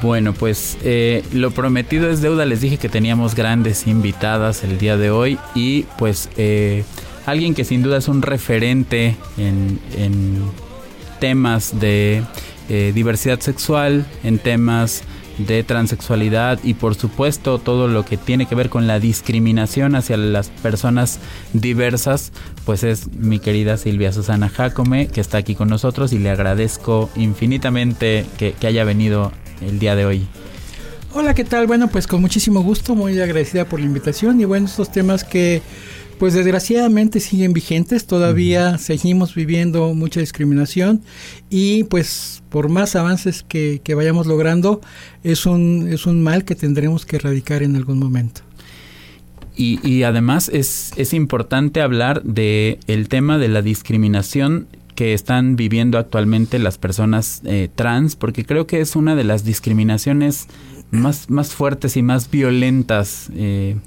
Bueno, pues eh, lo prometido es deuda. Les dije que teníamos grandes invitadas el día de hoy y pues eh, alguien que sin duda es un referente en, temas de eh, diversidad sexual, en temas de transexualidad y por supuesto todo lo que tiene que ver con la discriminación hacia las personas diversas, pues es mi querida Silvia Susana Jacome que está aquí con nosotros y le agradezco infinitamente que, que haya venido el día de hoy. Hola, ¿qué tal? Bueno, pues con muchísimo gusto, muy agradecida por la invitación y bueno, estos temas que pues desgraciadamente siguen vigentes, todavía seguimos viviendo mucha discriminación y pues por más avances que, vayamos logrando, es un, es un mal que tendremos que erradicar en algún momento. Y, además es, es importante hablar de el tema de la discriminación que están viviendo actualmente las personas eh, trans, porque creo que es una de las discriminaciones más, más fuertes y más violentas eh,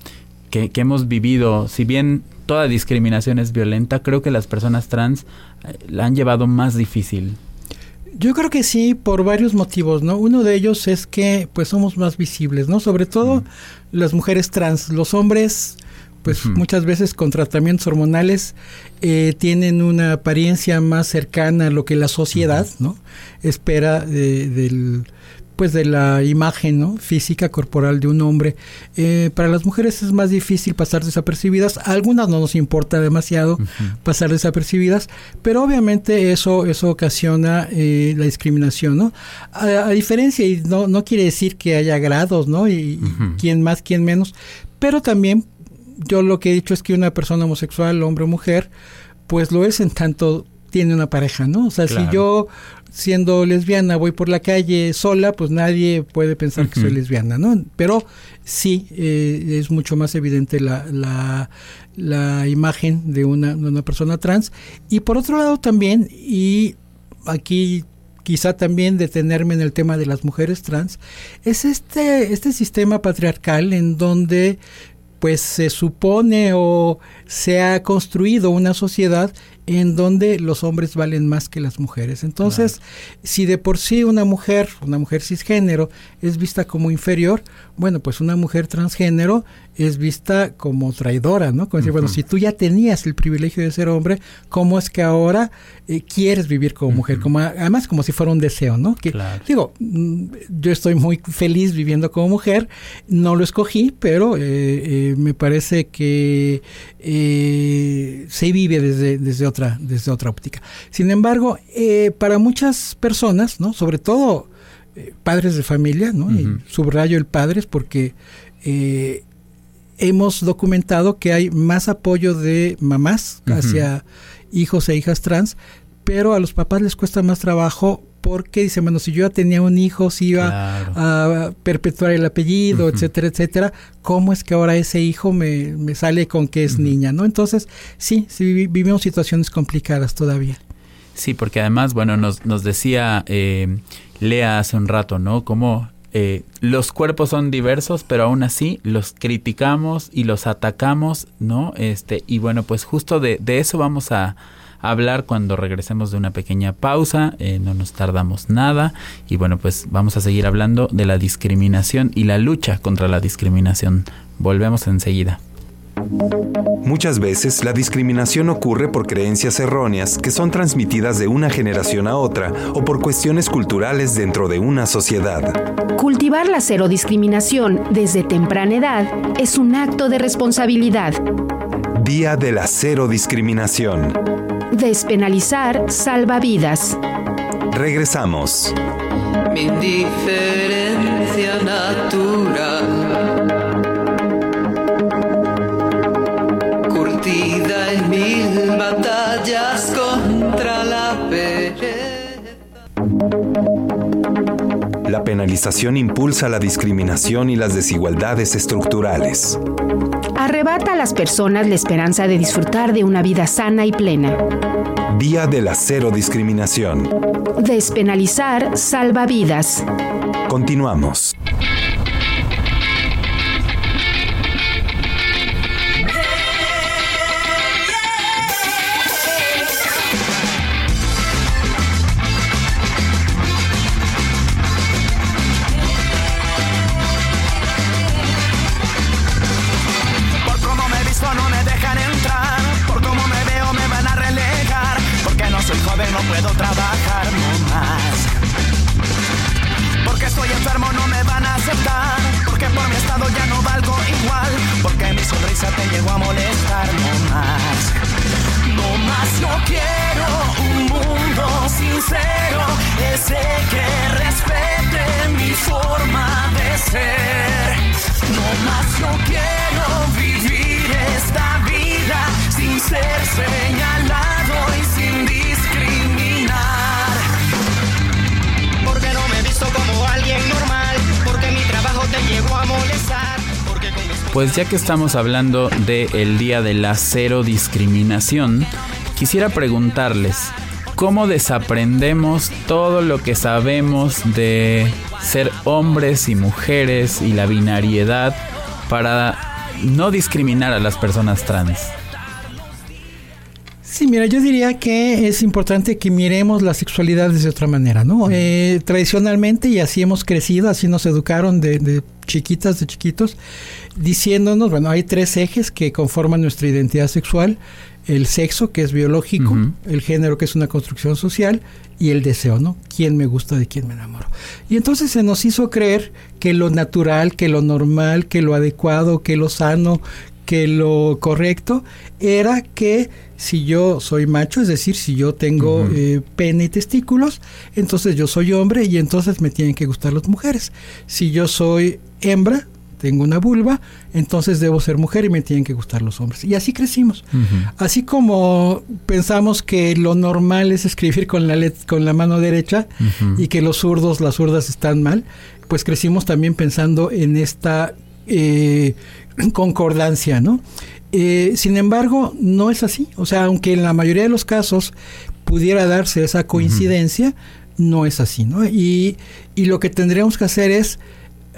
que, hemos vivido, si bien toda discriminación es violenta, creo que las personas trans eh, la han llevado más difícil. Yo creo que sí, por varios motivos, ¿no? Uno de ellos es que pues somos más visibles, ¿no? Sobre todo las mujeres trans, los hombres pues muchas veces con tratamientos hormonales eh, tienen una apariencia más cercana a lo que la sociedad, ¿no? Espera del pues de la imagen ¿no? física corporal de un hombre. Eh, para las mujeres es más difícil pasar desapercibidas. A algunas no nos importa demasiado pasar desapercibidas, pero obviamente eso eso ocasiona eh, la discriminación, ¿no? A, diferencia y no no quiere decir que haya grados, ¿no? Y, quién más, quién menos, pero también yo lo que he dicho es que una persona homosexual, hombre o mujer, pues lo es en tanto tiene una pareja, ¿no? O sea, si yo siendo lesbiana voy por la calle sola, pues nadie puede pensar que soy lesbiana, ¿no? Pero sí eh, es mucho más evidente la, la, la imagen de una, de una persona trans. Y por otro lado también, y aquí quizá también detenerme en el tema de las mujeres trans, es este, este sistema patriarcal en donde pues se supone o se ha construido una sociedad en donde los hombres valen más que las mujeres. Entonces, si de por sí una mujer, una mujer cisgénero, es vista como inferior, bueno, pues una mujer transgénero es vista como traidora, ¿no? Como decir, bueno, si tú ya tenías el privilegio de ser hombre, ¿cómo es que ahora eh, quieres vivir como mujer? Como, además, como si fuera un deseo, ¿no? Que, Digo, mm, yo estoy muy feliz viviendo como mujer, no lo escogí, pero eh, eh, me parece que se vive desde, desde, otra, desde otra óptica. Sin embargo, para muchas personas, ¿no? Sobre todo padres de familia, ¿no? Y subrayo el padres porque hemos documentado que hay más apoyo de mamás hacia hijos e hijas trans, pero a los papás les cuesta más trabajo porque dicen, bueno, si yo ya tenía un hijo, si iba a perpetuar el apellido, etcétera, etcétera, ¿cómo es que ahora ese hijo me, me sale con que es niña, no? Entonces, sí, sí vivimos situaciones complicadas todavía. Sí, porque además, bueno, nos, nos decía eh, Lea hace un rato, ¿no? Cómo eh, los cuerpos son diversos, pero aún así los criticamos y los atacamos, ¿no? Este, y bueno, pues justo de, eso vamos a, hablar cuando regresemos de una pequeña pausa, eh, no nos tardamos nada y bueno, pues vamos a seguir hablando de la discriminación y la lucha contra la discriminación. Volvemos enseguida. Muchas veces la discriminación ocurre por creencias erróneas que son transmitidas de una generación a otra o por cuestiones culturales dentro de una sociedad. Cultivar la cero discriminación desde temprana edad es un acto de responsabilidad. Día de la cero discriminación. Despenalizar salva vidas. Regresamos. Mi diferencia natural en mil batallas contra la La penalización impulsa la discriminación y las desigualdades estructurales. Arrebata a las personas la esperanza de disfrutar de una vida sana y plena. Día de la cero discriminación. Despenalizar salva vidas. Continuamos. Llegó a molestar, no más. No más, no quiero un mundo sincero, ese que respete mi forma de ser. No más, no quiero Pues ya que estamos hablando del Día de la Cero Discriminación, quisiera preguntarles, ¿cómo desaprendemos todo lo que sabemos de ser hombres y mujeres y la binariedad para no discriminar a las personas trans? Sí, mira, yo diría que es importante que miremos la sexualidad de otra manera, ¿no? Eh, tradicionalmente, y así hemos crecido, así nos educaron de, de, chiquitas, de chiquitos, diciéndonos, bueno, hay tres ejes que conforman nuestra identidad sexual, el sexo, que es biológico, uh -huh. el género, que es una construcción social, y el deseo, ¿no? ¿Quién me gusta, de quién me enamoro? Y entonces se nos hizo creer que lo natural, que lo normal, que lo adecuado, que lo sano, que lo correcto era que si yo soy macho, es decir, si yo tengo uh -huh. eh, pene y testículos, entonces yo soy hombre y entonces me tienen que gustar las mujeres. Si yo soy hembra, tengo una vulva, entonces debo ser mujer y me tienen que gustar los hombres. Y así crecimos. Uh -huh. Así como pensamos que lo normal es escribir con la, con la mano derecha uh -huh. y que los zurdos, las zurdas están mal, pues crecimos también pensando en esta eh, concordancia, ¿no? Eh, sin embargo, no es así. O sea, aunque en la mayoría de los casos pudiera darse esa coincidencia, uh -huh. no es así, ¿no? Y, y, lo que tendríamos que hacer es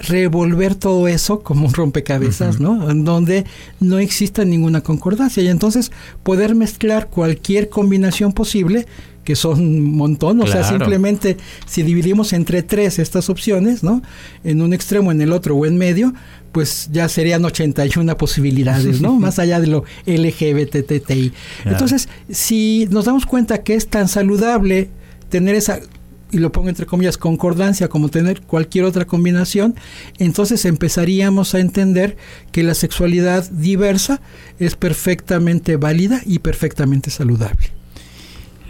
revolver todo eso como un rompecabezas, uh -huh. ¿no? En donde no exista ninguna concordancia y entonces poder mezclar cualquier combinación posible que son un montón, o claro. sea, simplemente si dividimos entre tres estas opciones, ¿no? En un extremo, en el otro o en medio, pues ya serían 81 posibilidades, ¿no? Más allá de lo LGBTTI. Claro. Entonces, si nos damos cuenta que es tan saludable tener esa y lo pongo entre comillas, concordancia, como tener cualquier otra combinación, entonces empezaríamos a entender que la sexualidad diversa es perfectamente válida y perfectamente saludable.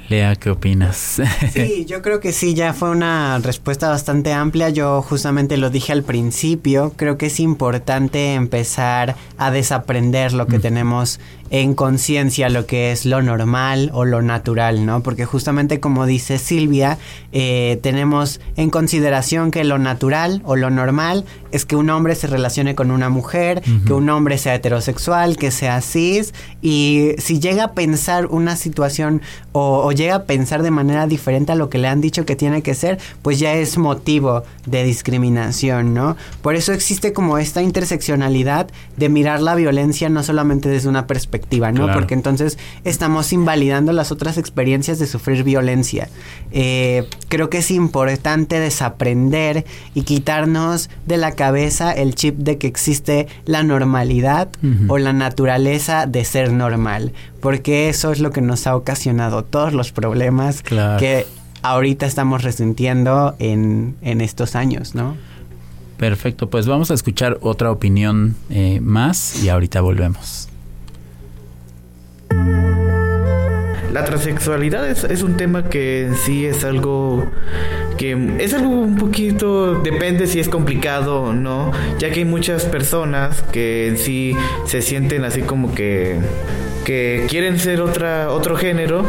Lea, ¿qué opinas? Sí, yo creo que sí, ya fue una respuesta bastante amplia. Yo justamente lo dije al principio, creo que es importante empezar a desaprender lo que mm. tenemos en conciencia, lo que es lo normal o lo natural, ¿no? Porque justamente como dice Silvia, eh, tenemos en consideración que lo natural o lo normal es que un hombre se relacione con una mujer, uh -huh. que un hombre sea heterosexual, que sea cis, y si llega a pensar una situación o, o llega a pensar de manera diferente a lo que le han dicho que tiene que ser, pues ya es motivo de discriminación, ¿no? Por eso existe como esta interseccionalidad de mirar la violencia no solamente desde una perspectiva ¿no? Claro. Porque entonces estamos invalidando las otras experiencias de sufrir violencia. Eh, creo que es importante desaprender y quitarnos de la cabeza el chip de que existe la normalidad uh -huh. o la naturaleza de ser normal, porque eso es lo que nos ha ocasionado todos los problemas claro. que ahorita estamos resintiendo en, en estos años, ¿no? Perfecto, pues vamos a escuchar otra opinión eh, más y ahorita volvemos. La transexualidad es, un tema que en sí es algo que es algo un poquito depende si es complicado o no, ya que hay muchas personas que en sí se sienten así como que que quieren ser otra otro género,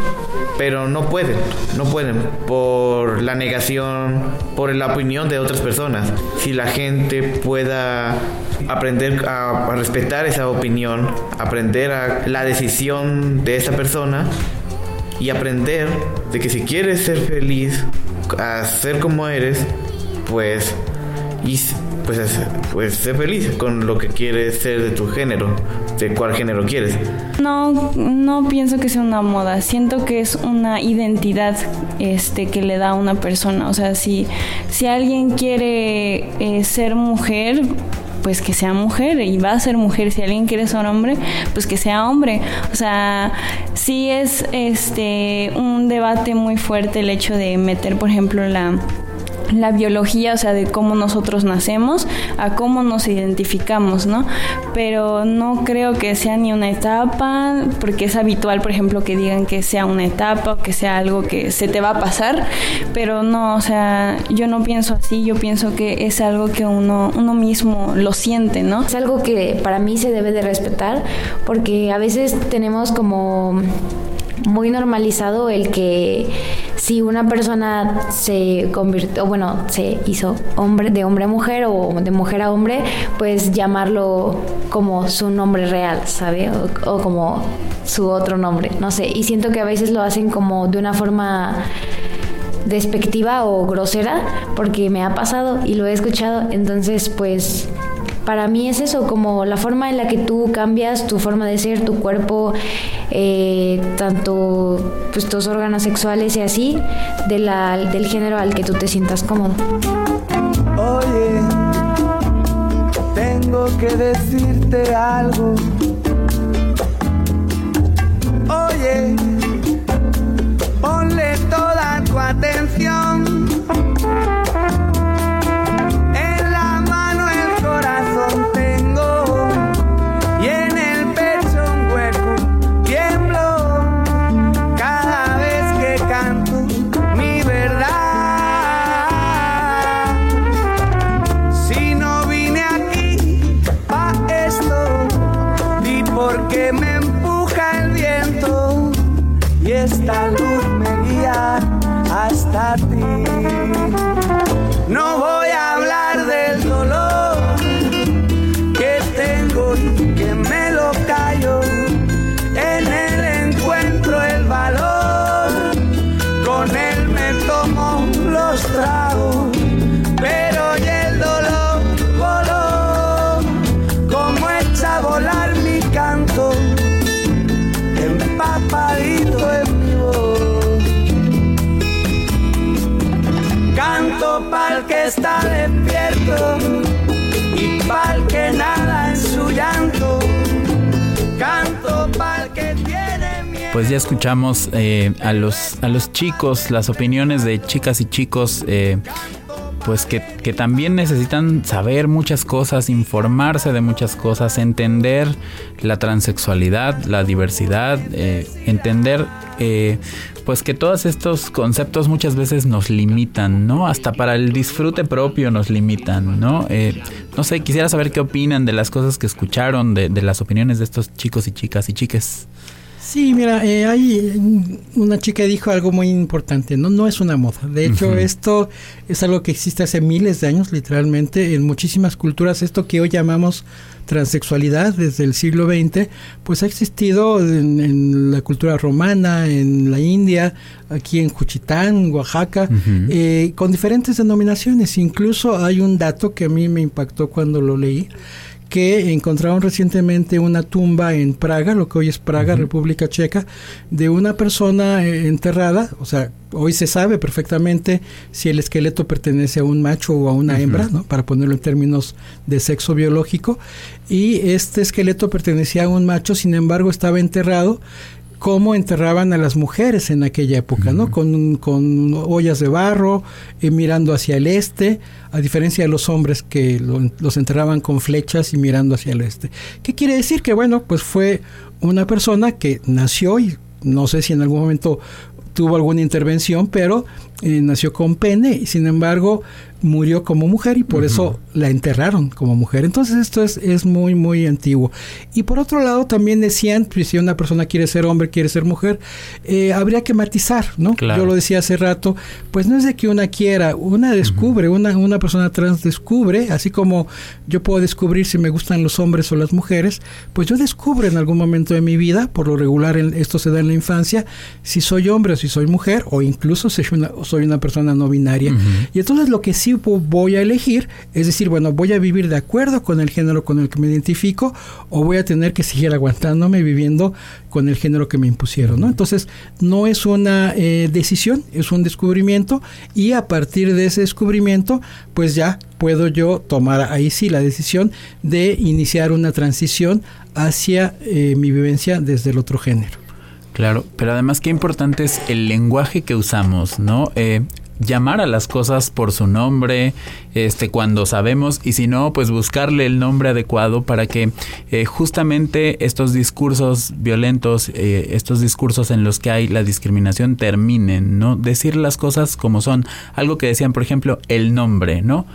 pero no pueden, no pueden por la negación, por la opinión de otras personas. Si la gente pueda aprender a, a respetar esa opinión, aprender a la decisión de esa persona, y aprender de que si quieres ser feliz, a ser como eres, pues y pues pues ser feliz con lo que quieres ser de tu género, de cuál género quieres. No, no pienso que sea una moda, siento que es una identidad este que le da a una persona, o sea, si si alguien quiere eh, ser mujer, pues que sea mujer y va a ser mujer. Si alguien quiere ser hombre, pues que sea hombre. O sea, sí es este un debate muy fuerte el hecho de meter, por ejemplo, la la biología, o sea, de cómo nosotros nacemos a cómo nos identificamos, ¿no? Pero no creo que sea ni una etapa, porque es habitual, por ejemplo, que digan que sea una etapa o que sea algo que se te va a pasar, pero no, o sea, yo no pienso así, yo pienso que es algo que uno, uno mismo lo siente, ¿no? Es algo que para mí se debe de respetar, porque a veces tenemos como muy normalizado el que si una persona se convirtió, bueno, se hizo hombre de hombre a mujer o de mujer a hombre, pues llamarlo como su nombre real, ¿sabe? O, o como su otro nombre, no sé. Y siento que a veces lo hacen como de una forma despectiva o grosera, porque me ha pasado y lo he escuchado, entonces pues para mí es eso, como la forma en la que tú cambias tu forma de ser, tu cuerpo, eh, tanto pues, tus órganos sexuales y así, de del género al que tú te sientas cómodo. Oye, tengo que decirte algo. Oye, ponle toda tu atención. Esta luz me guía hasta ti. No voy está despierto y pa'l que nada en su llanto. Canto pa'l que tiene miedo. Pues ya escuchamos eh, a, los, a los chicos, las opiniones de chicas y chicos, eh, pues que, que también necesitan saber muchas cosas, informarse de muchas cosas, entender la transexualidad, la diversidad, eh, entender eh, pues que todos estos conceptos muchas veces nos limitan, ¿no? Hasta para el disfrute propio nos limitan, ¿no? Eh, no sé, quisiera saber qué opinan de las cosas que escucharon, de, de las opiniones de estos chicos y chicas y chiques. Sí, mira, eh, hay una chica dijo algo muy importante, no no es una moda. De hecho, esto es algo que existe hace miles de años, literalmente, en muchísimas culturas. Esto que hoy llamamos transexualidad desde el siglo XX, pues ha existido en, en la cultura romana, en la India, aquí en Juchitán, Oaxaca, eh, con diferentes denominaciones. Incluso hay un dato que a mí me impactó cuando lo leí que encontraron recientemente una tumba en Praga, lo que hoy es Praga, República Checa, de una persona eh, enterrada, o sea, hoy se sabe perfectamente si el esqueleto pertenece a un macho o a una hembra, ¿no? Para ponerlo en términos de sexo biológico, y este esqueleto pertenecía a un macho, sin embargo, estaba enterrado cómo enterraban a las mujeres en aquella época, ¿no? Con, con ollas de barro, eh, mirando hacia el este, a diferencia de los hombres que lo- los enterraban con flechas y mirando hacia el este. ¿Qué quiere decir? Que bueno, pues fue una persona que nació y no sé si en algún momento tuvo alguna intervención, pero eh, nació con pene y sin embargo murió como mujer y por eso la enterraron como mujer. Entonces esto es, es muy, muy antiguo. Y por otro lado también decían, pues, si una persona quiere ser hombre, quiere ser mujer, eh, habría que matizar, ¿no? Claro. Yo lo decía hace rato, pues no es de que una quiera, una descubre, una, una persona trans descubre, así como yo puedo descubrir si me gustan los hombres o las mujeres, pues yo descubro en algún momento de mi vida, por lo regular en- esto se da en la infancia, si soy hombre o si soy mujer, o incluso si soy una, soy una persona no binaria. Y entonces lo que sí vo- voy a elegir es decir, bueno, voy a vivir de acuerdo con el género con el que me identifico o voy a tener que seguir aguantándome viviendo con el género que me impusieron, ¿no? Entonces, no es una eh, decisión, es un descubrimiento y a partir de ese descubrimiento, pues ya puedo yo tomar ahí sí la decisión de iniciar una transición hacia eh, mi vivencia desde el otro género. Claro, pero además qué importante es el lenguaje que usamos, ¿no? Eh, llamar a las cosas por su nombre, este, cuando sabemos, y si no, pues buscarle el nombre adecuado para que eh, justamente estos discursos violentos, eh, estos discursos en los que hay la discriminación terminen, ¿no? Decir las cosas como son. Algo que decían, por ejemplo, el nombre, ¿no?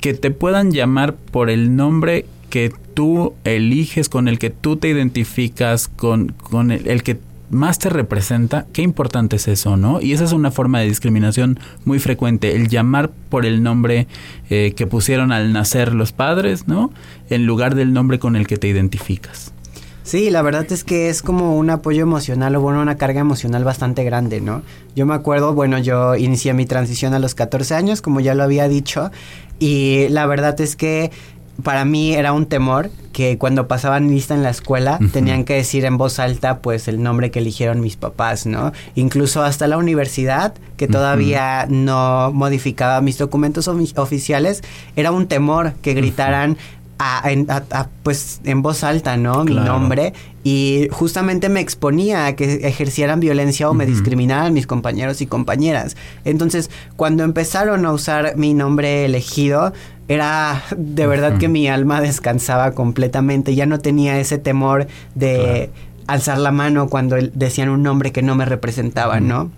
Que te puedan llamar por el nombre que tú eliges, con el que tú te identificas, con, con el, el que más te representa, qué importante es eso, ¿no? Y esa es una forma de discriminación muy frecuente, el llamar por el nombre eh, que pusieron al nacer los padres, ¿no? En lugar del nombre con el que te identificas. Sí, la verdad es que es como un apoyo emocional o bueno, una carga emocional bastante grande, ¿no? Yo me acuerdo, bueno, yo inicié mi transición a los 14 años, como ya lo había dicho, y la verdad es que para mí era un temor que cuando pasaban lista en la escuela tenían que decir en voz alta pues el nombre que eligieron mis papás, ¿no? Incluso hasta la universidad, que todavía no modificaba mis documentos oficiales, era un temor que gritaran a, pues en voz alta, ¿no? Mi nombre. Y justamente me exponía a que ejercieran violencia o me discriminaran mis compañeros y compañeras. Entonces, cuando empezaron a usar mi nombre elegido, era de verdad que mi alma descansaba completamente, ya no tenía ese temor de alzar la mano cuando decían un nombre que no me representaba, ¿no?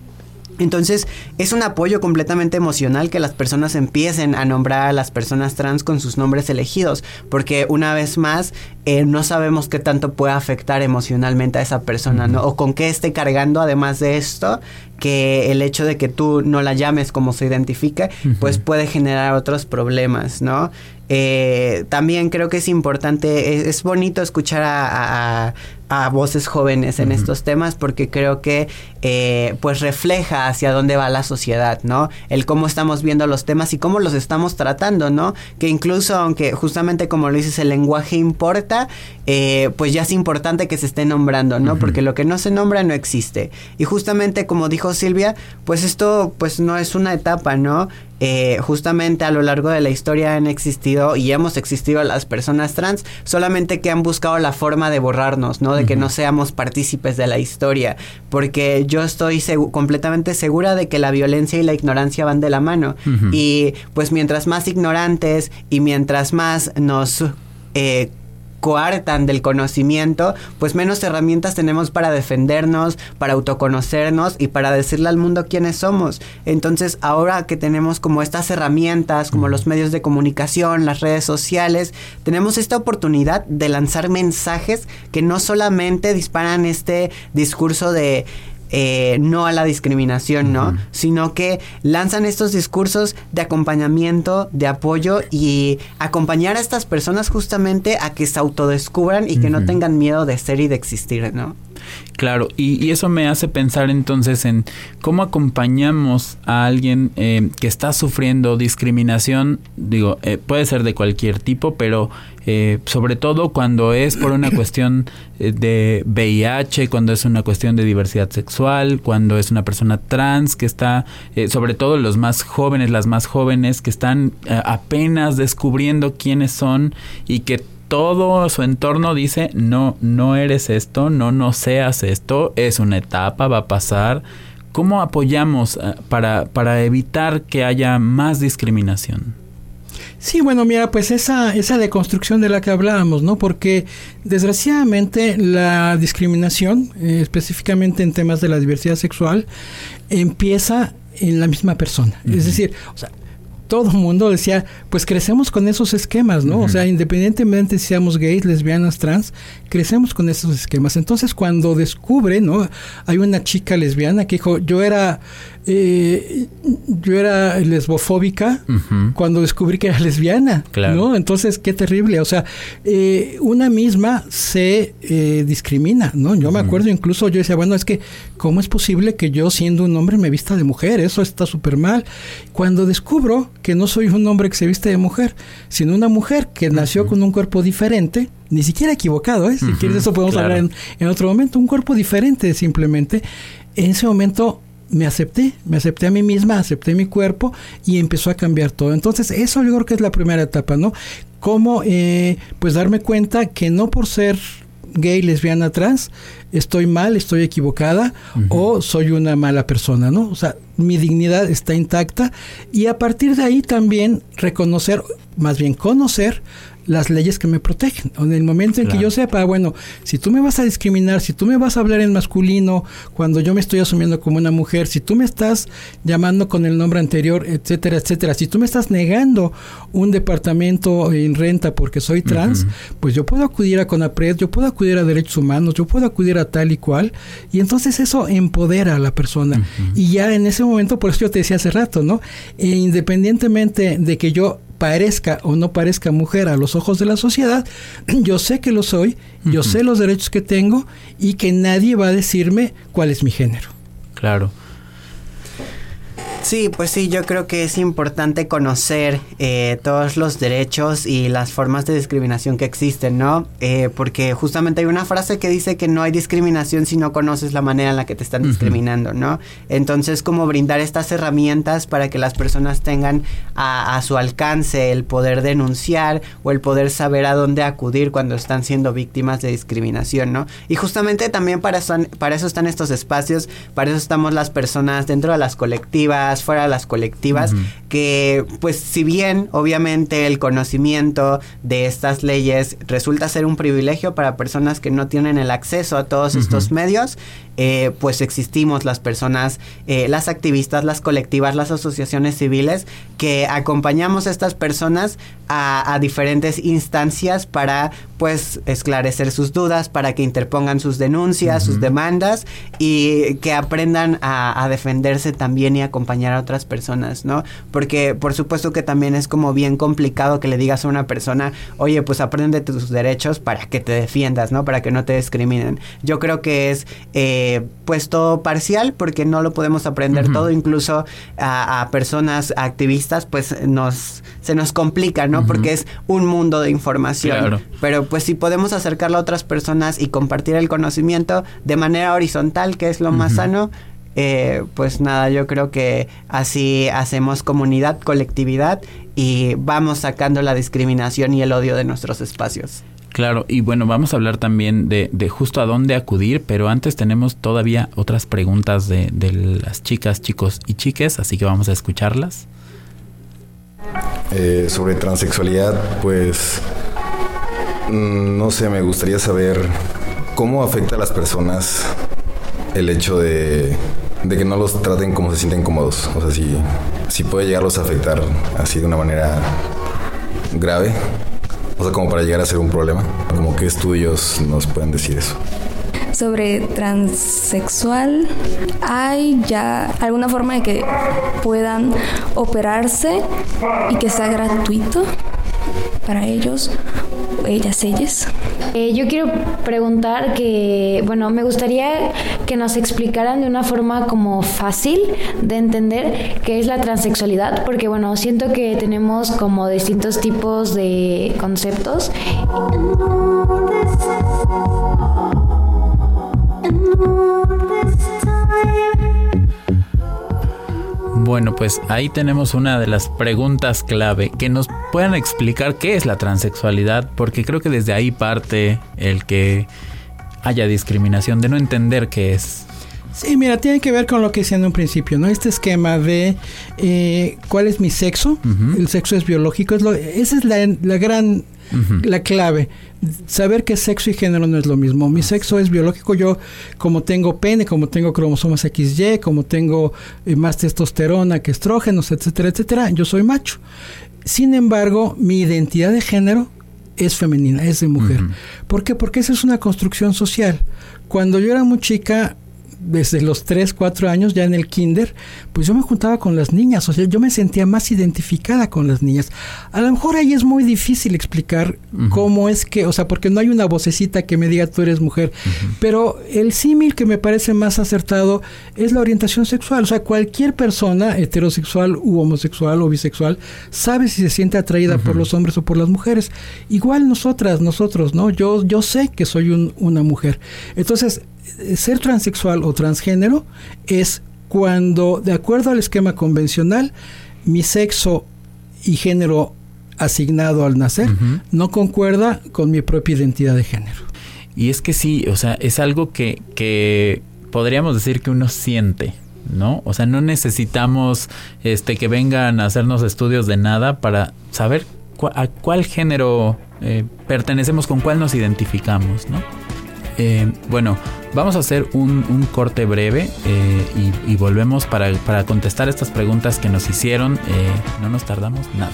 Entonces es un apoyo completamente emocional que las personas empiecen a nombrar a las personas trans con sus nombres elegidos, porque una vez más eh, no sabemos qué tanto puede afectar emocionalmente a esa persona, ¿no? O con qué esté cargando además de esto, que el hecho de que tú no la llames como se identifica, pues puede generar otros problemas, ¿no? Eh, también creo que es importante, es, bonito escuchar a, voces jóvenes en estos temas porque creo que eh, pues refleja hacia dónde va la sociedad, ¿no? El cómo estamos viendo los temas y cómo los estamos tratando, ¿no? Que incluso aunque justamente como lo dices el lenguaje importa, eh, pues ya es importante que se esté nombrando, ¿no? Porque lo que no se nombra no existe. Y justamente como dijo Silvia, pues esto pues no es una etapa, ¿no? Eh, justamente a lo largo de la historia han existido y hemos existido las personas trans, solamente que han buscado la forma de borrarnos, ¿no? De que no seamos partícipes de la historia, porque yo estoy completamente segura de que la violencia y la ignorancia van de la mano. Y pues mientras más ignorantes y mientras más nos... Eh, coartan del conocimiento, pues menos herramientas tenemos para defendernos, para autoconocernos y para decirle al mundo quiénes somos. Entonces, ahora que tenemos como estas herramientas, como los medios de comunicación, las redes sociales, tenemos esta oportunidad de lanzar mensajes que no solamente disparan este discurso de eh, no a la discriminación, ¿no? Sino que lanzan estos discursos de acompañamiento, de apoyo y acompañar a estas personas justamente a que se autodescubran y que no tengan miedo de ser y de existir, ¿no? Claro, y, eso me hace pensar entonces en cómo acompañamos a alguien eh, que está sufriendo discriminación, digo, eh, puede ser de cualquier tipo, pero eh, sobre todo cuando es por una cuestión de VIH, cuando es una cuestión de diversidad sexual, cuando es una persona trans que está, sobre todo los más jóvenes, las más jóvenes que están apenas descubriendo quiénes son y que todo su entorno dice, no, no eres esto, no, no seas esto, es una etapa, va a pasar. ¿Cómo apoyamos eh, para, para evitar que haya más discriminación? Sí, bueno, mira, pues esa, esa deconstrucción de la que hablábamos, ¿no? Porque desgraciadamente la discriminación, eh, específicamente en temas de la diversidad sexual, empieza en la misma persona. Es decir, o sea, todo el mundo decía, pues crecemos con esos esquemas, ¿no? O sea, independientemente si seamos gays, lesbianas, trans, crecemos con esos esquemas. Entonces, cuando descubre, ¿no? Hay una chica lesbiana que dijo, yo era eh, yo era lesbofóbica cuando descubrí que era lesbiana, ¿no? Entonces, qué terrible. O sea, eh, una misma se eh, discrimina, ¿no? Yo me acuerdo incluso, yo decía, bueno, es que, ¿cómo es posible que yo siendo un hombre me vista de mujer? Eso está súper mal. Cuando descubro que no soy un hombre que se viste de mujer, sino una mujer que nació con un cuerpo diferente, ni siquiera equivocado, ¿eh? Si quieres eso podemos hablar en, en otro momento, un cuerpo diferente simplemente. En ese momento me acepté, me acepté a mí misma, acepté mi cuerpo y empezó a cambiar todo. Entonces, eso yo creo que es la primera etapa, ¿no? Cómo, eh, pues, darme cuenta que no por ser gay, lesbiana, trans, estoy mal, estoy equivocada o soy una mala persona, ¿no? O sea, mi dignidad está intacta y a partir de ahí también reconocer, más bien conocer las leyes que me protegen. En el momento en que yo sepa, bueno, si tú me vas a discriminar, si tú me vas a hablar en masculino cuando yo me estoy asumiendo como una mujer, si tú me estás llamando con el nombre anterior, etcétera, etcétera, si tú me estás negando un departamento en renta porque soy trans, pues yo puedo acudir a CONAPRED, yo puedo acudir a derechos humanos, yo puedo acudir a tal y cual, y entonces eso empodera a la persona. Y ya en ese momento, por eso yo te decía hace rato, ¿no? E independientemente de que yo parezca o no parezca mujer a los ojos de la sociedad, yo sé que lo soy, yo sé los derechos que tengo y que nadie va a decirme cuál es mi género. Claro. Sí, pues sí, yo creo que es importante conocer eh, todos los derechos y las formas de discriminación que existen, ¿no? Eh, porque justamente hay una frase que dice que no hay discriminación si no conoces la manera en la que te están discriminando, ¿no? Entonces, como brindar estas herramientas para que las personas tengan a, su alcance el poder denunciar o el poder saber a dónde acudir cuando están siendo víctimas de discriminación, ¿no? Y justamente también para eso, para eso están estos espacios, para eso estamos las personas dentro de las colectivas, fuera de las colectivas, que pues si bien obviamente el conocimiento de estas leyes resulta ser un privilegio para personas que no tienen el acceso a todos estos medios, eh, pues existimos las personas, eh, las activistas, las colectivas, las asociaciones civiles que acompañamos a estas personas a, diferentes instancias para pues esclarecer sus dudas, para que interpongan sus denuncias, sus demandas y que aprendan a, a, defenderse también y acompañar a otras personas, ¿no? Porque por supuesto que también es como bien complicado que le digas a una persona, oye, pues aprende tus derechos para que te defiendas, ¿no? Para que no te discriminen. Yo creo que es... Eh, pues todo parcial porque no lo podemos aprender todo, incluso a, personas activistas pues nos se nos complica, ¿no? Porque es un mundo de información. Pero pues si podemos acercarlo a otras personas y compartir el conocimiento de manera horizontal, que es lo más sano, eh, pues nada, yo creo que así hacemos comunidad, colectividad y vamos sacando la discriminación y el odio de nuestros espacios. Claro, y bueno, vamos a hablar también de, justo a dónde acudir, pero antes tenemos todavía otras preguntas de, las chicas, chicos y chiques, así que vamos a escucharlas. Eh, sobre transexualidad, pues mm, no sé, me gustaría saber cómo afecta a las personas el hecho de, que no los traten como se sienten cómodos. O sea, si, si puede llegarlos a afectar así de una manera grave. O sea, como para llegar a ser un problema. Qué estudios nos pueden decir eso. Sobre transexual, ¿hay ya alguna forma de que puedan operarse y que sea gratuito para ellos, ellas, ellas? Eh, yo quiero preguntar que, bueno, me gustaría que nos explicaran de una forma como fácil de entender qué es la transexualidad, porque bueno, siento que tenemos como distintos tipos de conceptos. Bueno, pues ahí tenemos una de las preguntas clave, que nos puedan explicar qué es la transexualidad, porque creo que desde ahí parte el que haya discriminación, de no entender qué es. Sí, mira, tiene que ver con lo que decía en un principio, ¿no? Este esquema de eh, cuál es mi sexo, el sexo es biológico, es lo, esa es la, la gran la clave. Saber que sexo y género no es lo mismo. Mi sexo es biológico. Yo, como tengo pene, como tengo cromosomas XY, como tengo eh, más testosterona que estrógenos, etcétera, etcétera, yo soy macho. Sin embargo, mi identidad de género es femenina, es de mujer. ¿Por qué? Porque esa es una construcción social. Cuando yo era muy chica, desde los 3, 4 años, ya en el kinder, pues yo me juntaba con las niñas, o sea, yo me sentía más identificada con las niñas. A lo mejor ahí es muy difícil explicar cómo es que, o sea, porque no hay una vocecita que me diga tú eres mujer, pero el símil que me parece más acertado es la orientación sexual, o sea, cualquier persona heterosexual u homosexual o bisexual sabe si se siente atraída por los hombres o por las mujeres. Igual nosotras, nosotros, ¿no? Yo, yo sé que soy una mujer. Entonces, ser transexual o transgénero es cuando, de acuerdo al esquema convencional, mi sexo y género asignado al nacer no concuerda con mi propia identidad de género. Y es que sí, o sea, es algo que, que podríamos decir que uno siente, ¿no? O sea, no necesitamos este que vengan a hacernos estudios de nada para saber a cuál género eh, pertenecemos, con cuál nos identificamos, ¿no? Eh, bueno, vamos a hacer un, corte breve eh, y, volvemos para, para, contestar estas preguntas que nos hicieron. no nos tardamos nada.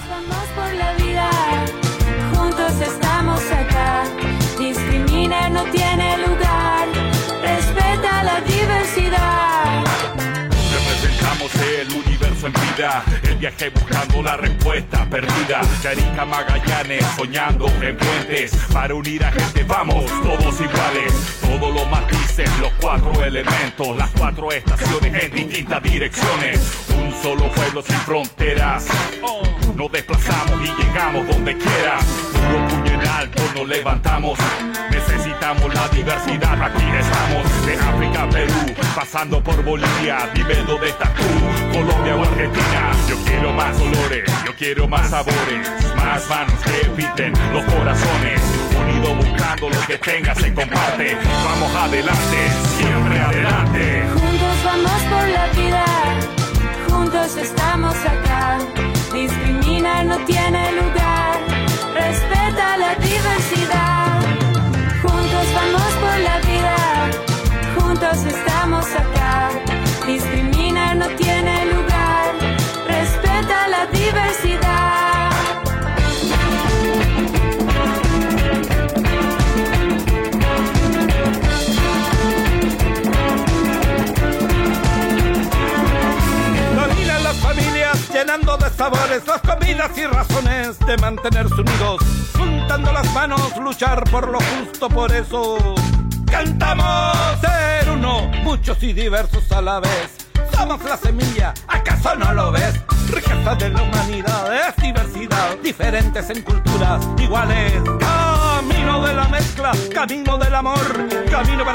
El viaje buscando la respuesta perdida. Yarika Magallanes soñando en puentes para unir a gente. Vamos, todos iguales, todos los matices, los cuatro elementos, las cuatro estaciones en distintas direcciones. Un solo pueblo sin fronteras. Nos desplazamos y llegamos donde quiera. En alto nos levantamos. Necesitamos la diversidad, aquí estamos. De África Perú, pasando por Bolivia. Dónde estás tú, Colombia o Argentina. Yo quiero más olores, yo quiero más sabores. Más manos que pinten los corazones. Unido buscando lo que tenga se comparte. Vamos adelante, siempre adelante. Juntos vamos por la vida. Juntos estamos acá discriminar no tiene lugar, diversidad. Juntos vamos por la vida, juntos estamos acá. Discriminar no tiene llenando de sabores las comidas y razones de mantenerse unidos, juntando las manos, luchar por lo justo, por eso cantamos ser uno, muchos y diversos a la vez. Somos la semilla, ¿acaso no lo ves? Riqueza de la humanidad es diversidad, diferentes en culturas, iguales. Camino de la mezcla, camino del amor, camino para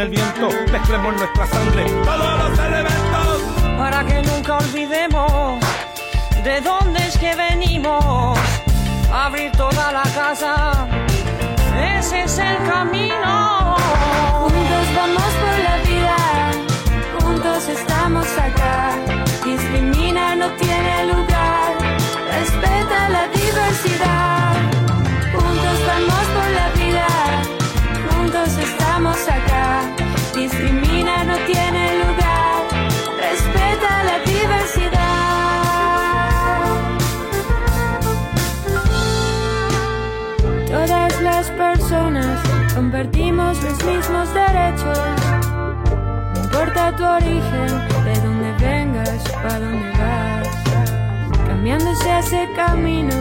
con el viento, mezclemos nuestra sangre, todos los elementos. Para que nunca olvidemos de dónde es que venimos, abrir toda la casa, ese es el camino. Juntos vamos por la vida, juntos estamos acá, discrimina no tiene lugar, respeta la diversidad. Juntos vamos por la vida estamos acá. Discrimina no tiene lugar, respeta la diversidad. Todas las personas compartimos los mismos derechos. No importa tu origen, de dónde vengas, para dónde vas. Cambiándose ese camino,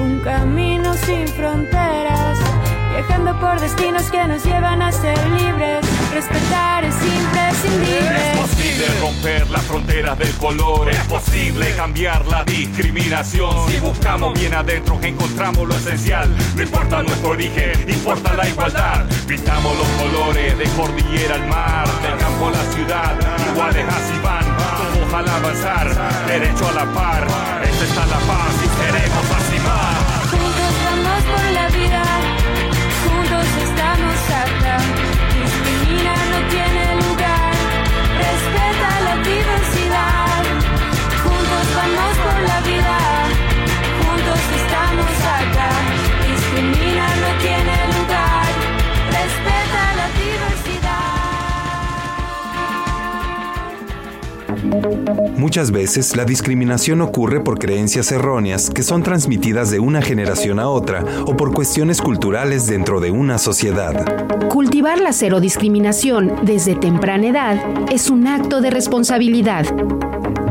un camino sin fronteras viajando por destinos que nos llevan a ser libres. Respetar es imprescindible. Es posible romper las fronteras del color, es posible cambiar la discriminación. Si buscamos bien adentro, encontramos lo esencial. No importa nuestro origen, importa la igualdad. Pintamos los colores de cordillera al mar, del campo a la ciudad, iguales así van. Todos al avanzar, derecho a la par. Esta está la paz y seremos así diversidad. Juntos vamos por la vida, juntos estamos acá. Discrimina Muchas veces la discriminación ocurre por creencias erróneas que son transmitidas de una generación a otra o por cuestiones culturales dentro de una sociedad. Cultivar la cero discriminación desde temprana edad es un acto de responsabilidad.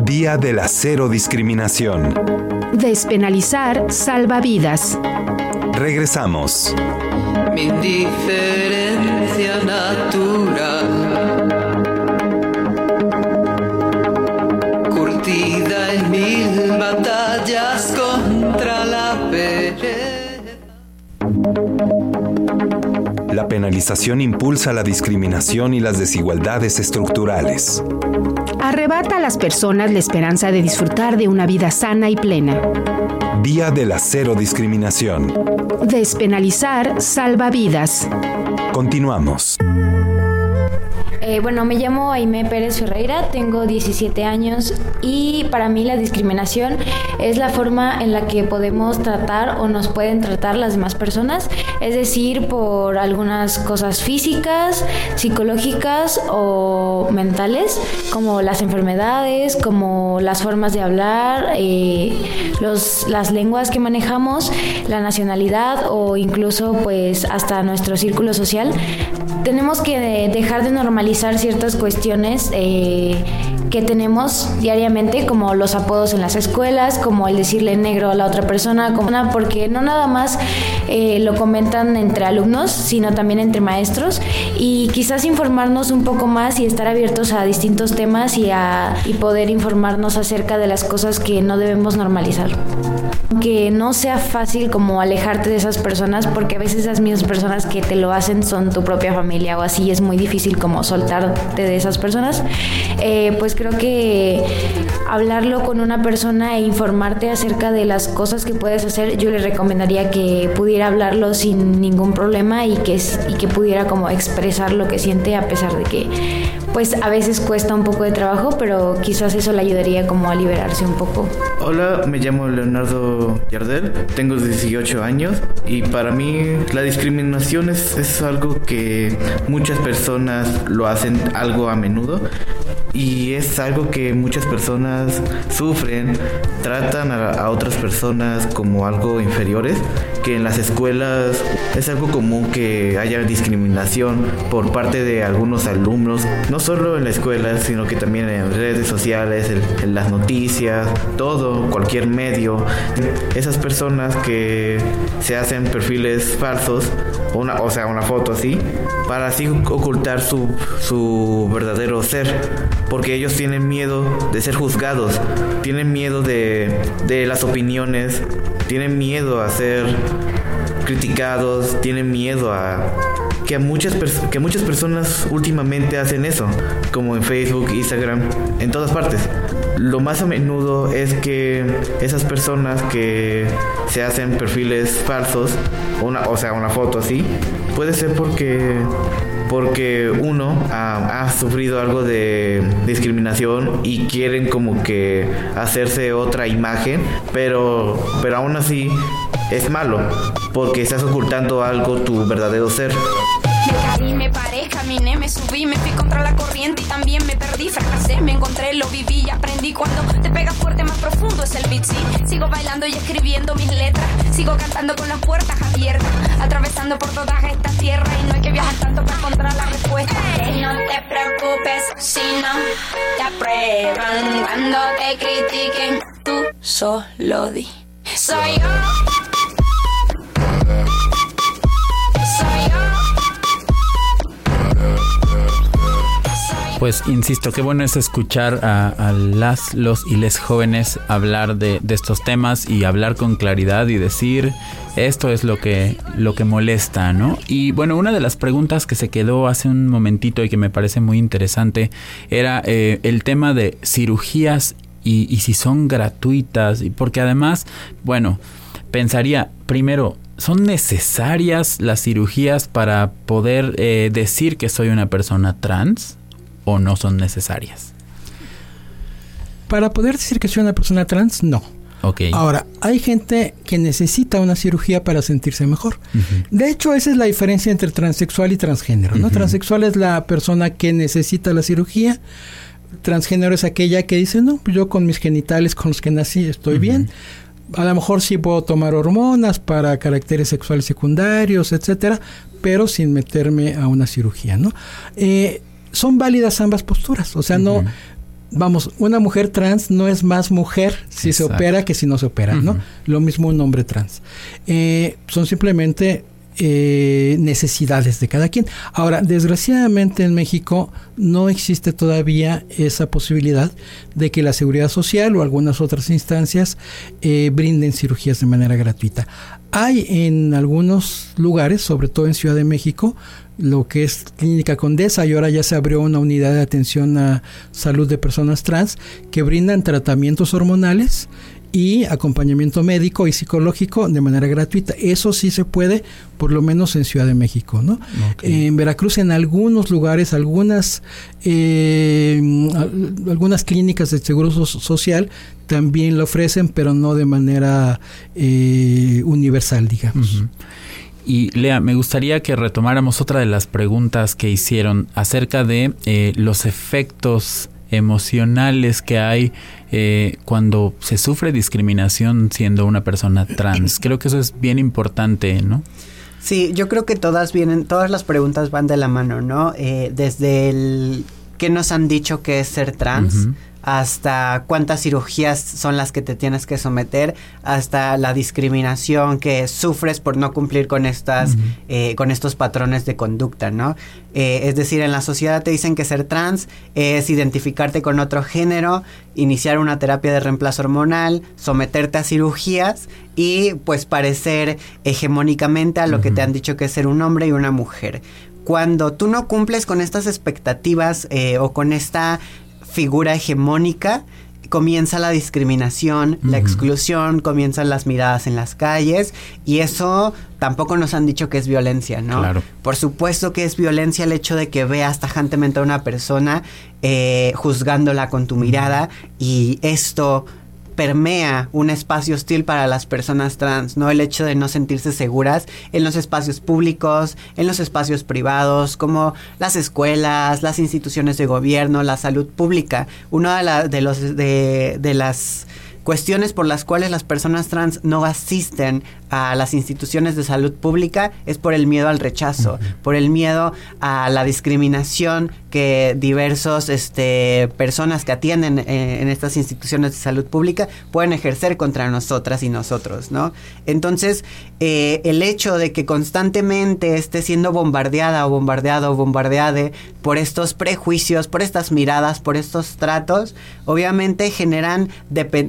Día de la cero discriminación. Despenalizar salva vidas. Regresamos. Mi indiferencia natural La penalización impulsa la discriminación y las desigualdades estructurales. arrebata a las personas la esperanza de disfrutar de una vida sana y plena. Día de la Cero Discriminación. Despenalizar salva vidas. Continuamos. Eh, bueno, me llamo Aime Pérez Ferreira, tengo 17 años y para mí la discriminación es la forma en la que podemos tratar o nos pueden tratar las demás personas, es decir, por algunas cosas físicas, psicológicas o mentales, como las enfermedades, como las formas de hablar, eh, los, las lenguas que manejamos, la nacionalidad o incluso pues hasta nuestro círculo social. Tenemos que dejar de normalizar ciertas cuestiones eh, que tenemos diariamente, como los apodos en las escuelas, como el decirle negro a la otra persona, como una, porque no nada más eh, lo comentan entre alumnos, sino también entre maestros, y quizás informarnos un poco más y estar abiertos a distintos temas y, a, y poder informarnos acerca de las cosas que no debemos normalizar. Que no sea fácil como alejarte de esas personas, porque a veces las mismas personas que te lo hacen son tu propia familia o así, es muy difícil como soltarte de esas personas. Eh, pues creo que hablarlo con una persona e informarte acerca de las cosas que puedes hacer, yo le recomendaría que pudiera hablarlo sin ningún problema y que, y que pudiera como expresar lo que siente a pesar de que pues a veces cuesta un poco de trabajo, pero quizás eso le ayudaría como a liberarse un poco. Hola, me llamo Leonardo Yardel, tengo 18 años y para mí la discriminación es, es algo que muchas personas lo hacen algo a menudo y es algo que muchas personas sufren, tratan a, otras personas como algo inferiores, que en las escuelas es algo común que haya discriminación por parte de algunos alumnos, no solo en la escuela, sino que también en redes sociales, en, las noticias, todo, cualquier medio. Esas personas que se hacen perfiles falsos, una, o sea, una foto así, para así ocultar su, su verdadero ser porque ellos tienen miedo de ser juzgados, tienen miedo de, de las opiniones, tienen miedo a ser criticados, tienen miedo a que muchas que muchas personas últimamente hacen eso, como en Facebook, Instagram, en todas partes. Lo más a menudo es que esas personas que se hacen perfiles falsos, una, o sea, una foto así, puede ser porque porque uno ha, sufrido algo de discriminación y quieren como que hacerse otra imagen, pero, pero aún así es malo, porque estás ocultando algo tu verdadero ser. Me caí, me paré, caminé, me subí, me fui contra la corriente y también me perdí, fracasé, me encontré, lo viví y aprendí. Cuando te pegas fuerte, más profundo es el beat, sí. Sigo bailando y escribiendo mis letras, sigo cantando con las puertas abiertas, atravesando por toda esta tierra y no hay que viajar tanto para encontrar la respuesta. no te preocupes si no te aprueban cuando te critiquen, tú solo di. Soy yo. Pues insisto, qué bueno es escuchar a, las, los y les jóvenes hablar de, estos temas y hablar con claridad y decir esto es lo que, lo que molesta, ¿no? Y bueno, una de las preguntas que se quedó hace un momentito y que me parece muy interesante era eh, el tema de cirugías y, si son gratuitas, y porque además, bueno, pensaría, primero, ¿son necesarias las cirugías para poder eh, decir que soy una persona trans? O no son necesarias? Para poder decir que soy una persona trans, no. Okay. Ahora, hay gente que necesita una cirugía para sentirse mejor. De hecho, esa es la diferencia entre transexual y transgénero. ¿no? Transexual es la persona que necesita la cirugía. Transgénero es aquella que dice, no, pues yo con mis genitales con los que nací estoy bien. A lo mejor sí puedo tomar hormonas para caracteres sexuales secundarios, etcétera, pero sin meterme a una cirugía, ¿no? Eh, son válidas ambas posturas. O sea, no, vamos, una mujer trans no es más mujer si se opera que si no se opera, ¿no? Lo mismo un hombre trans. Eh, son simplemente eh, necesidades de cada quien. Ahora, desgraciadamente en México no existe todavía esa posibilidad de que la seguridad social o algunas otras instancias eh, brinden cirugías de manera gratuita. Hay en algunos lugares, sobre todo en Ciudad de México, lo que es Clínica Condesa y ahora ya se abrió una unidad de atención a salud de personas trans que brindan tratamientos hormonales y acompañamiento médico y psicológico de manera gratuita. Eso sí se puede, por lo menos en Ciudad de México, ¿no? En Veracruz, en algunos lugares, algunas eh, algunas clínicas de seguro social también lo ofrecen, pero no de manera eh, universal, digamos. Y Lea, me gustaría que retomáramos otra de las preguntas que hicieron acerca de eh, los efectos emocionales que hay eh, cuando se sufre discriminación siendo una persona trans. Creo que eso es bien importante, ¿no? Sí, yo creo que todas vienen, todas las preguntas van de la mano, ¿no? Eh, desde el que nos han dicho que es ser trans, hasta cuántas cirugías son las que te tienes que someter, hasta la discriminación que sufres por no cumplir con estas, eh, con estos patrones de conducta, ¿no? Eh, es decir, en la sociedad te dicen que ser trans es identificarte con otro género, iniciar una terapia de reemplazo hormonal, someterte a cirugías y pues parecer hegemónicamente a lo que te han dicho que es ser un hombre y una mujer. Cuando tú no cumples con estas expectativas eh, o con esta figura hegemónica, comienza la discriminación, la exclusión, comienzan las miradas en las calles y eso tampoco nos han dicho que es violencia, ¿no? Claro. Por supuesto que es violencia el hecho de que veas tajantemente a una persona eh, juzgándola con tu mirada y esto permea un espacio hostil para las personas trans, ¿no? El hecho de no sentirse seguras en los espacios públicos, en los espacios privados, como las escuelas, las instituciones de gobierno, la salud pública. Una de, de, los, de, de las cuestiones por las cuales las personas trans no asisten a las instituciones de salud pública es por el miedo al rechazo, por el miedo a la discriminación que diversos este, personas que atienden eh, en estas instituciones de salud pública pueden ejercer contra nosotras y nosotros, ¿no? Entonces, eh, el hecho de que constantemente esté siendo bombardeada o bombardeado o bombardeade por estos prejuicios, por estas miradas, por estos tratos, obviamente generan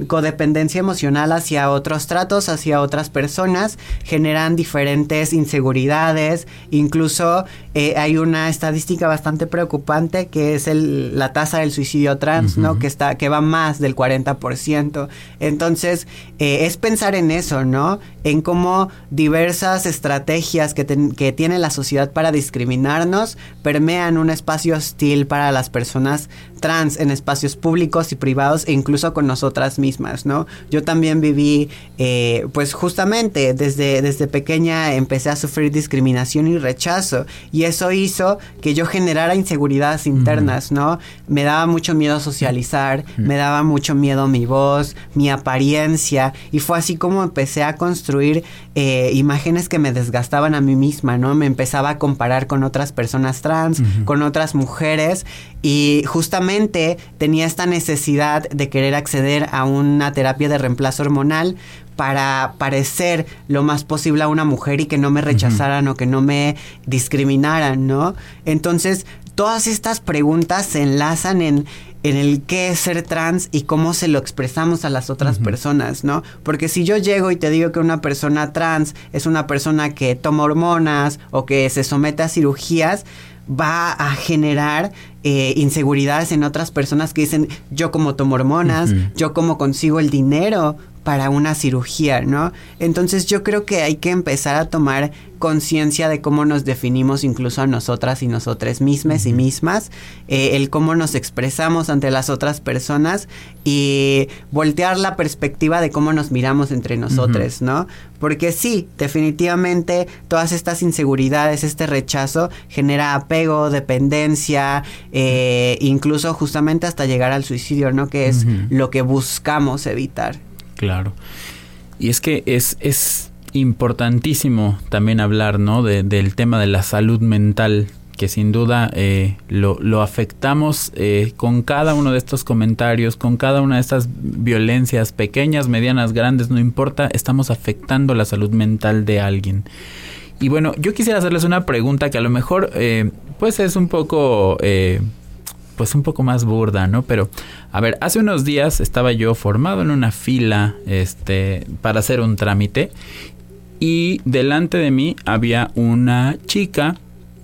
codependencia emocional hacia otros tratos, hacia otras personas, generan diferentes inseguridades, incluso eh, hay una estadística bastante preocupante que es el, la tasa del suicidio trans, ¿no? Que está, que va más del 40%. Entonces, eh, es pensar en eso, ¿no? En cómo diversas estrategias que, que tiene la sociedad para discriminarnos permean un espacio hostil para las personas trans en espacios públicos y privados e incluso con nosotras mismas, ¿no? Yo también viví, eh, pues justamente desde, desde pequeña empecé a sufrir discriminación y rechazo y eso hizo que yo generara inseguridades internas, ¿no? Me daba mucho miedo socializar, me daba mucho miedo mi voz, mi apariencia y fue así como empecé a construir eh, imágenes que me desgastaban a mí misma, ¿no? Me empezaba a comparar con otras personas trans, con otras mujeres y justamente tenía esta necesidad de querer acceder a una terapia de reemplazo hormonal para parecer lo más posible a una mujer y que no me rechazaran o que no me discriminaran, ¿no? Entonces, todas estas preguntas se enlazan en, en el qué es ser trans y cómo se lo expresamos a las otras personas, ¿no? Porque si yo llego y te digo que una persona trans es una persona que toma hormonas o que se somete a cirugías, va a generar eh, inseguridades en otras personas que dicen yo como tomo hormonas, yo como consigo el dinero para una cirugía, ¿no? Entonces yo creo que hay que empezar a tomar conciencia de cómo nos definimos incluso a nosotras y nosotras mismas y mismas, eh, el cómo nos expresamos ante las otras personas y voltear la perspectiva de cómo nos miramos entre nosotros, ¿no? Porque sí, definitivamente todas estas inseguridades, este rechazo genera apego, dependencia, eh, incluso justamente hasta llegar al suicidio, ¿no? Que es lo que buscamos evitar. Claro. Y es que es, es importantísimo también hablar, ¿no? De, del tema de la salud mental, que sin duda eh, lo, lo, afectamos eh, con cada uno de estos comentarios, con cada una de estas violencias, pequeñas, medianas, grandes, no importa, estamos afectando la salud mental de alguien. Y bueno, yo quisiera hacerles una pregunta que a lo mejor, eh, pues es un poco pues un poco más burda, ¿no? Pero, a ver, hace unos días estaba yo formado en una fila, este, para hacer un trámite y delante de mí había una chica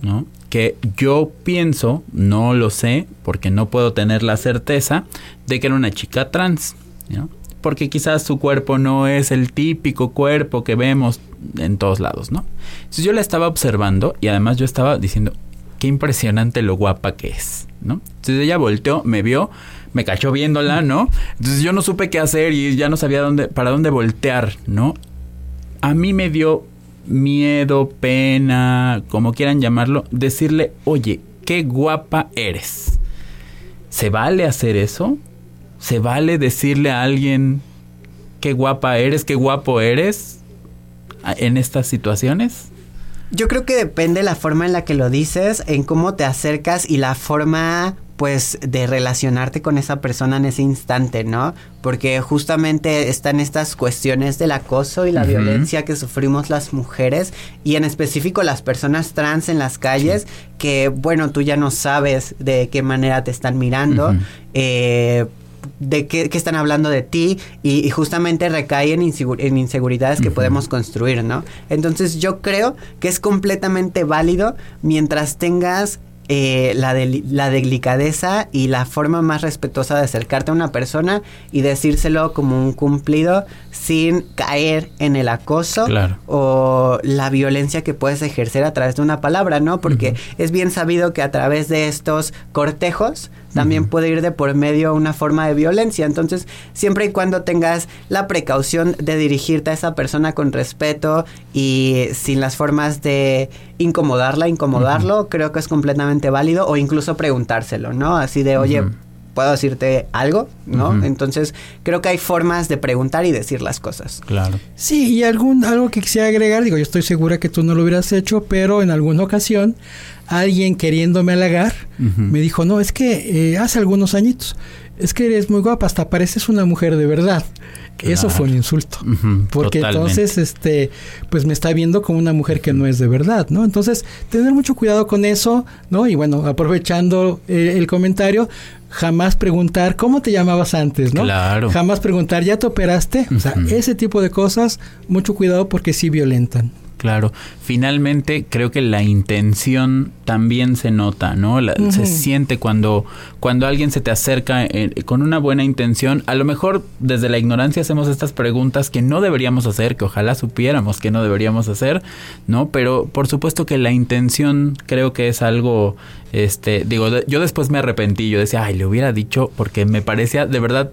¿no? Que yo pienso, no lo sé, porque no puedo tener la certeza de que era una chica trans, ¿no? Porque quizás su cuerpo no es el típico cuerpo que vemos en todos lados, ¿no? Entonces yo la estaba observando y además yo estaba diciendo, qué impresionante lo guapa que es, Entonces ella volteó, me vio, me cachó viéndola, ¿no? Entonces yo no supe qué hacer y ya no sabía dónde, para dónde voltear, ¿no? A mí me dio miedo, pena, como quieran llamarlo, decirle, oye, qué guapa eres. ¿Se vale hacer eso? ¿Se vale decirle a alguien qué guapa eres, qué guapo eres en estas situaciones? Yo creo que depende la forma en la que lo dices, en cómo te acercas y la forma pues de relacionarte con esa persona en ese instante, ¿no? Porque justamente están estas cuestiones del acoso y la violencia que sufrimos las mujeres y en específico las personas trans en las calles que, bueno, tú ya no sabes de qué manera te están mirando. eh, de qué, qué, están hablando de ti y, y justamente recae en, en inseguridades que uh -huh. podemos construir, ¿no? Entonces yo creo que es completamente válido mientras tengas eh, la, de, la delicadeza y la forma más respetuosa de acercarte a una persona y decírselo como un cumplido sin caer en el acoso claro. o la violencia que puedes ejercer a través de una palabra, ¿no? Porque uh -huh. es bien sabido que a través de estos cortejos también uh -huh. puede ir de por medio una forma de violencia. Entonces, siempre y cuando tengas la precaución de dirigirte a esa persona con respeto y sin las formas de incomodarla, incomodarlo, uh -huh. creo que es completamente válido o incluso preguntárselo, ¿no? Así de, oye, ¿puedo decirte algo? ¿No? Entonces, creo que hay formas de preguntar y decir las cosas. Claro. Sí, y algún, algo que quisiera agregar, digo, yo estoy segura que tú no lo hubieras hecho, pero en alguna ocasión alguien queriéndome halagar uh -huh. me dijo, no, es que eh, hace algunos añitos, es que eres muy guapa, hasta pareces una mujer de verdad. Claro. Eso fue un insulto. Uh -huh. Porque Totalmente. entonces, este, pues me está viendo como una mujer que no es de verdad, ¿no? Entonces, tener mucho cuidado con eso, ¿no? Y bueno, aprovechando eh, el comentario, jamás preguntar cómo te llamabas antes, ¿no? Claro. Jamás preguntar, ¿ya te operaste? O sea, uh -huh. ese tipo de cosas, mucho cuidado porque sí violentan. Claro, finalmente creo que la intención también se nota, ¿no? La, uh -huh. Se siente cuando, cuando alguien se te acerca eh, con una buena intención. A lo mejor desde la ignorancia hacemos estas preguntas que no deberíamos hacer, que ojalá supiéramos que no deberíamos hacer, ¿no? Pero por supuesto que la intención creo que es algo, este, digo, de, yo después me arrepentí, yo decía, ay, le hubiera dicho porque me parecía de verdad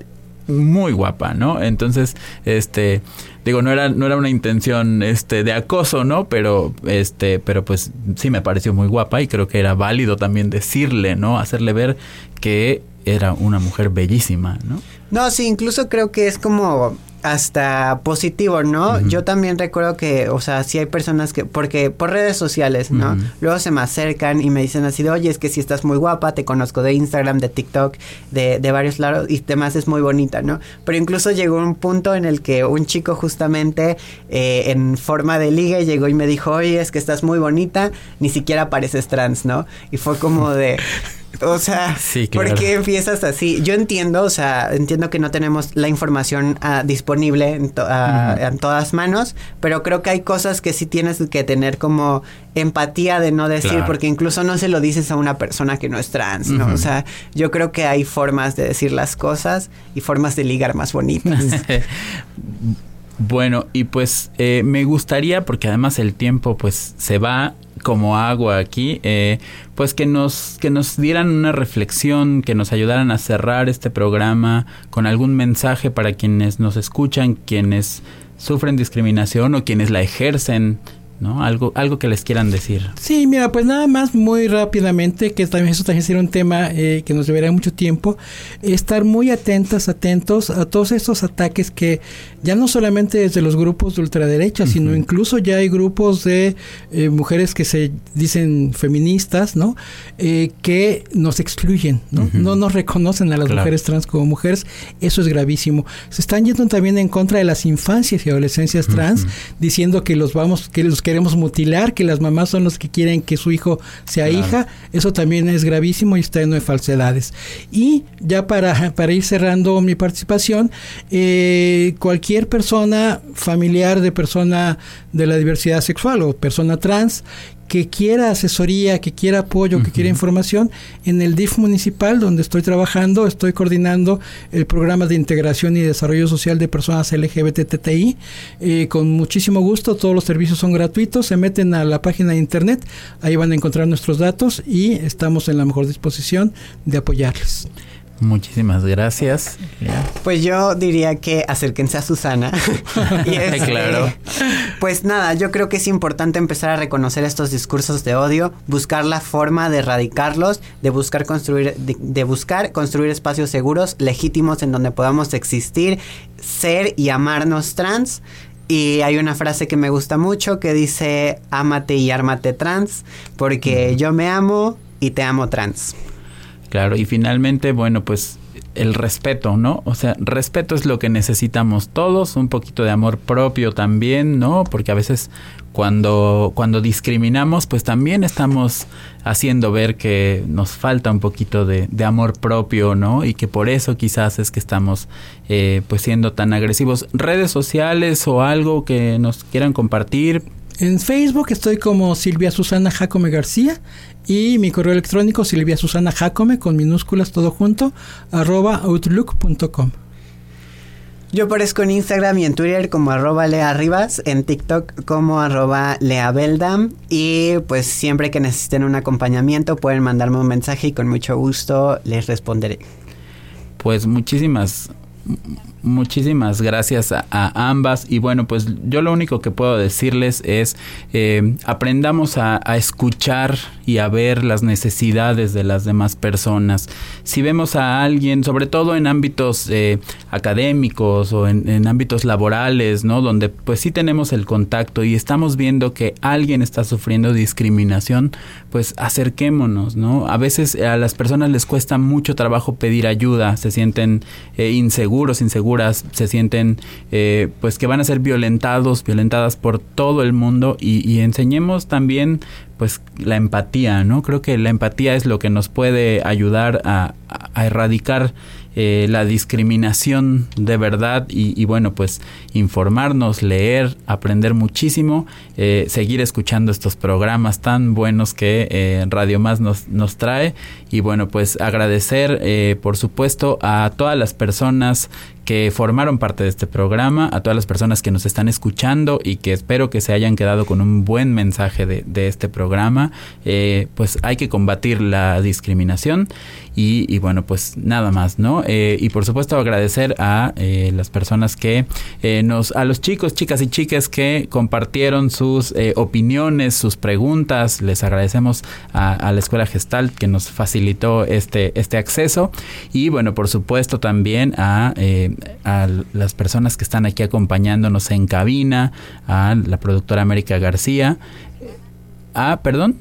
muy guapa, ¿no? Entonces, este, digo, no era, no era una intención, este, de acoso, ¿no? Pero, este, pero pues sí me pareció muy guapa y creo que era válido también decirle, ¿no? Hacerle ver que era una mujer bellísima, ¿no? No, sí, incluso creo que es como hasta positivo, ¿no? Uh -huh. Yo también recuerdo que, o sea, sí hay personas que, porque por redes sociales, ¿no? Uh -huh. Luego se me acercan y me dicen así de, oye, es que si estás muy guapa, te conozco de Instagram, de TikTok, de, de varios lados y demás es muy bonita, ¿no? Pero incluso llegó un punto en el que un chico justamente eh, en forma de liga llegó y me dijo, oye, es que estás muy bonita, ni siquiera pareces trans, ¿no? Y fue como de... O sea, sí, claro. ¿por qué empiezas así? Yo entiendo, o sea, entiendo que no tenemos la información uh, disponible en, to uh, uh -huh. en, todas manos, pero creo que hay cosas que sí tienes que tener como empatía de no decir, claro. porque incluso no se lo dices a una persona que no es trans, ¿no? O sea, yo creo que hay formas de decir las cosas y formas de ligar más bonitas. Bueno, y pues eh, me gustaría, porque además el tiempo pues se va como agua aquí, eh, pues que nos, que nos dieran una reflexión, que nos ayudaran a cerrar este programa con algún mensaje para quienes nos escuchan, quienes sufren discriminación o quienes la ejercen ¿no? Algo, algo que les quieran decir. Sí, mira, pues nada más muy rápidamente, que también eso también sería un tema eh, que nos debería mucho tiempo, estar muy atentas, atentos a todos estos ataques que ya no solamente desde los grupos de ultraderecha, uh -huh. sino incluso ya hay grupos de eh, mujeres que se dicen feministas, ¿no? Eh, que nos excluyen, ¿no? Uh -huh. No nos reconocen a las claro. mujeres trans como mujeres, eso es gravísimo. Se están yendo también en contra de las infancias y adolescencias trans, uh -huh. diciendo que los vamos, que los queremos mutilar, que las mamás son los que quieren que su hijo sea claro. hija, eso también es gravísimo y está lleno de falsedades. Y ya para, para ir cerrando mi participación, eh, cualquier persona familiar de persona de la diversidad sexual o persona trans que quiera asesoría, que quiera apoyo, que quiera información, en el DIF municipal donde estoy trabajando, estoy coordinando el programa de integración y desarrollo social de personas LGBTTI. Eh, con muchísimo gusto, todos los servicios son gratuitos, se meten a la página de internet, ahí van a encontrar nuestros datos y estamos en la mejor disposición de apoyarles. Muchísimas gracias. Pues yo diría que acérquense a Susana. y este, claro. Pues nada, yo creo que es importante empezar a reconocer estos discursos de odio, buscar la forma de erradicarlos, de buscar construir, de, buscar construir espacios seguros, legítimos en donde podamos existir, ser y amarnos trans. Y hay una frase que me gusta mucho que dice, ámate y ármate trans, porque yo me amo y te amo trans. Claro, y finalmente, bueno, pues el respeto, ¿no? O sea, respeto es lo que necesitamos todos, un poquito de amor propio también, ¿no? Porque a veces cuando, cuando discriminamos, pues también estamos haciendo ver que nos falta un poquito de, amor propio, ¿no? Y que por eso quizás es que estamos eh, pues siendo tan agresivos. Redes sociales o algo que nos quieran compartir. En Facebook estoy como Silvia Susana Jacome García y mi correo electrónico Silvia Susana Jacome con minúsculas todo junto arroba outlook.com. Yo aparezco en Instagram y en Twitter como arroba learribas, en TikTok como arroba leabeldam y pues siempre que necesiten un acompañamiento pueden mandarme un mensaje y con mucho gusto les responderé. Pues muchísimas muchísimas gracias a, ambas. Y bueno pues yo lo único que puedo decirles es eh, aprendamos a, escuchar y a ver las necesidades de las demás personas. Si vemos a alguien sobre todo en ámbitos eh, académicos o en, ámbitos laborales no donde pues sí tenemos el contacto y estamos viendo que alguien está sufriendo discriminación pues acerquémonos no a veces a las personas les cuesta mucho trabajo pedir ayuda se sienten eh, inseguros se sienten eh, pues que van a ser violentados, violentadas por todo el mundo y, enseñemos también pues la empatía, ¿no? Creo que la empatía es lo que nos puede ayudar a, erradicar eh, la discriminación de verdad y, bueno pues informarnos, leer, aprender muchísimo, eh, seguir escuchando estos programas tan buenos que Radio Más nos, nos trae y bueno pues agradecer por supuesto a todas las personas que formaron parte de este programa, a todas las personas que nos están escuchando y que espero que se hayan quedado con un buen mensaje de, este programa. Eh, pues hay que combatir la discriminación y, bueno, pues nada más, ¿no? Eh, y por supuesto agradecer a eh, las personas que nos, a los chicos, chicas y chicas que compartieron sus opiniones, sus preguntas. Les agradecemos a, la Escuela Gestalt que nos facilitó este, este acceso y bueno, por supuesto también a a las personas que están aquí acompañándonos en cabina, a la productora América García. Ah, perdón.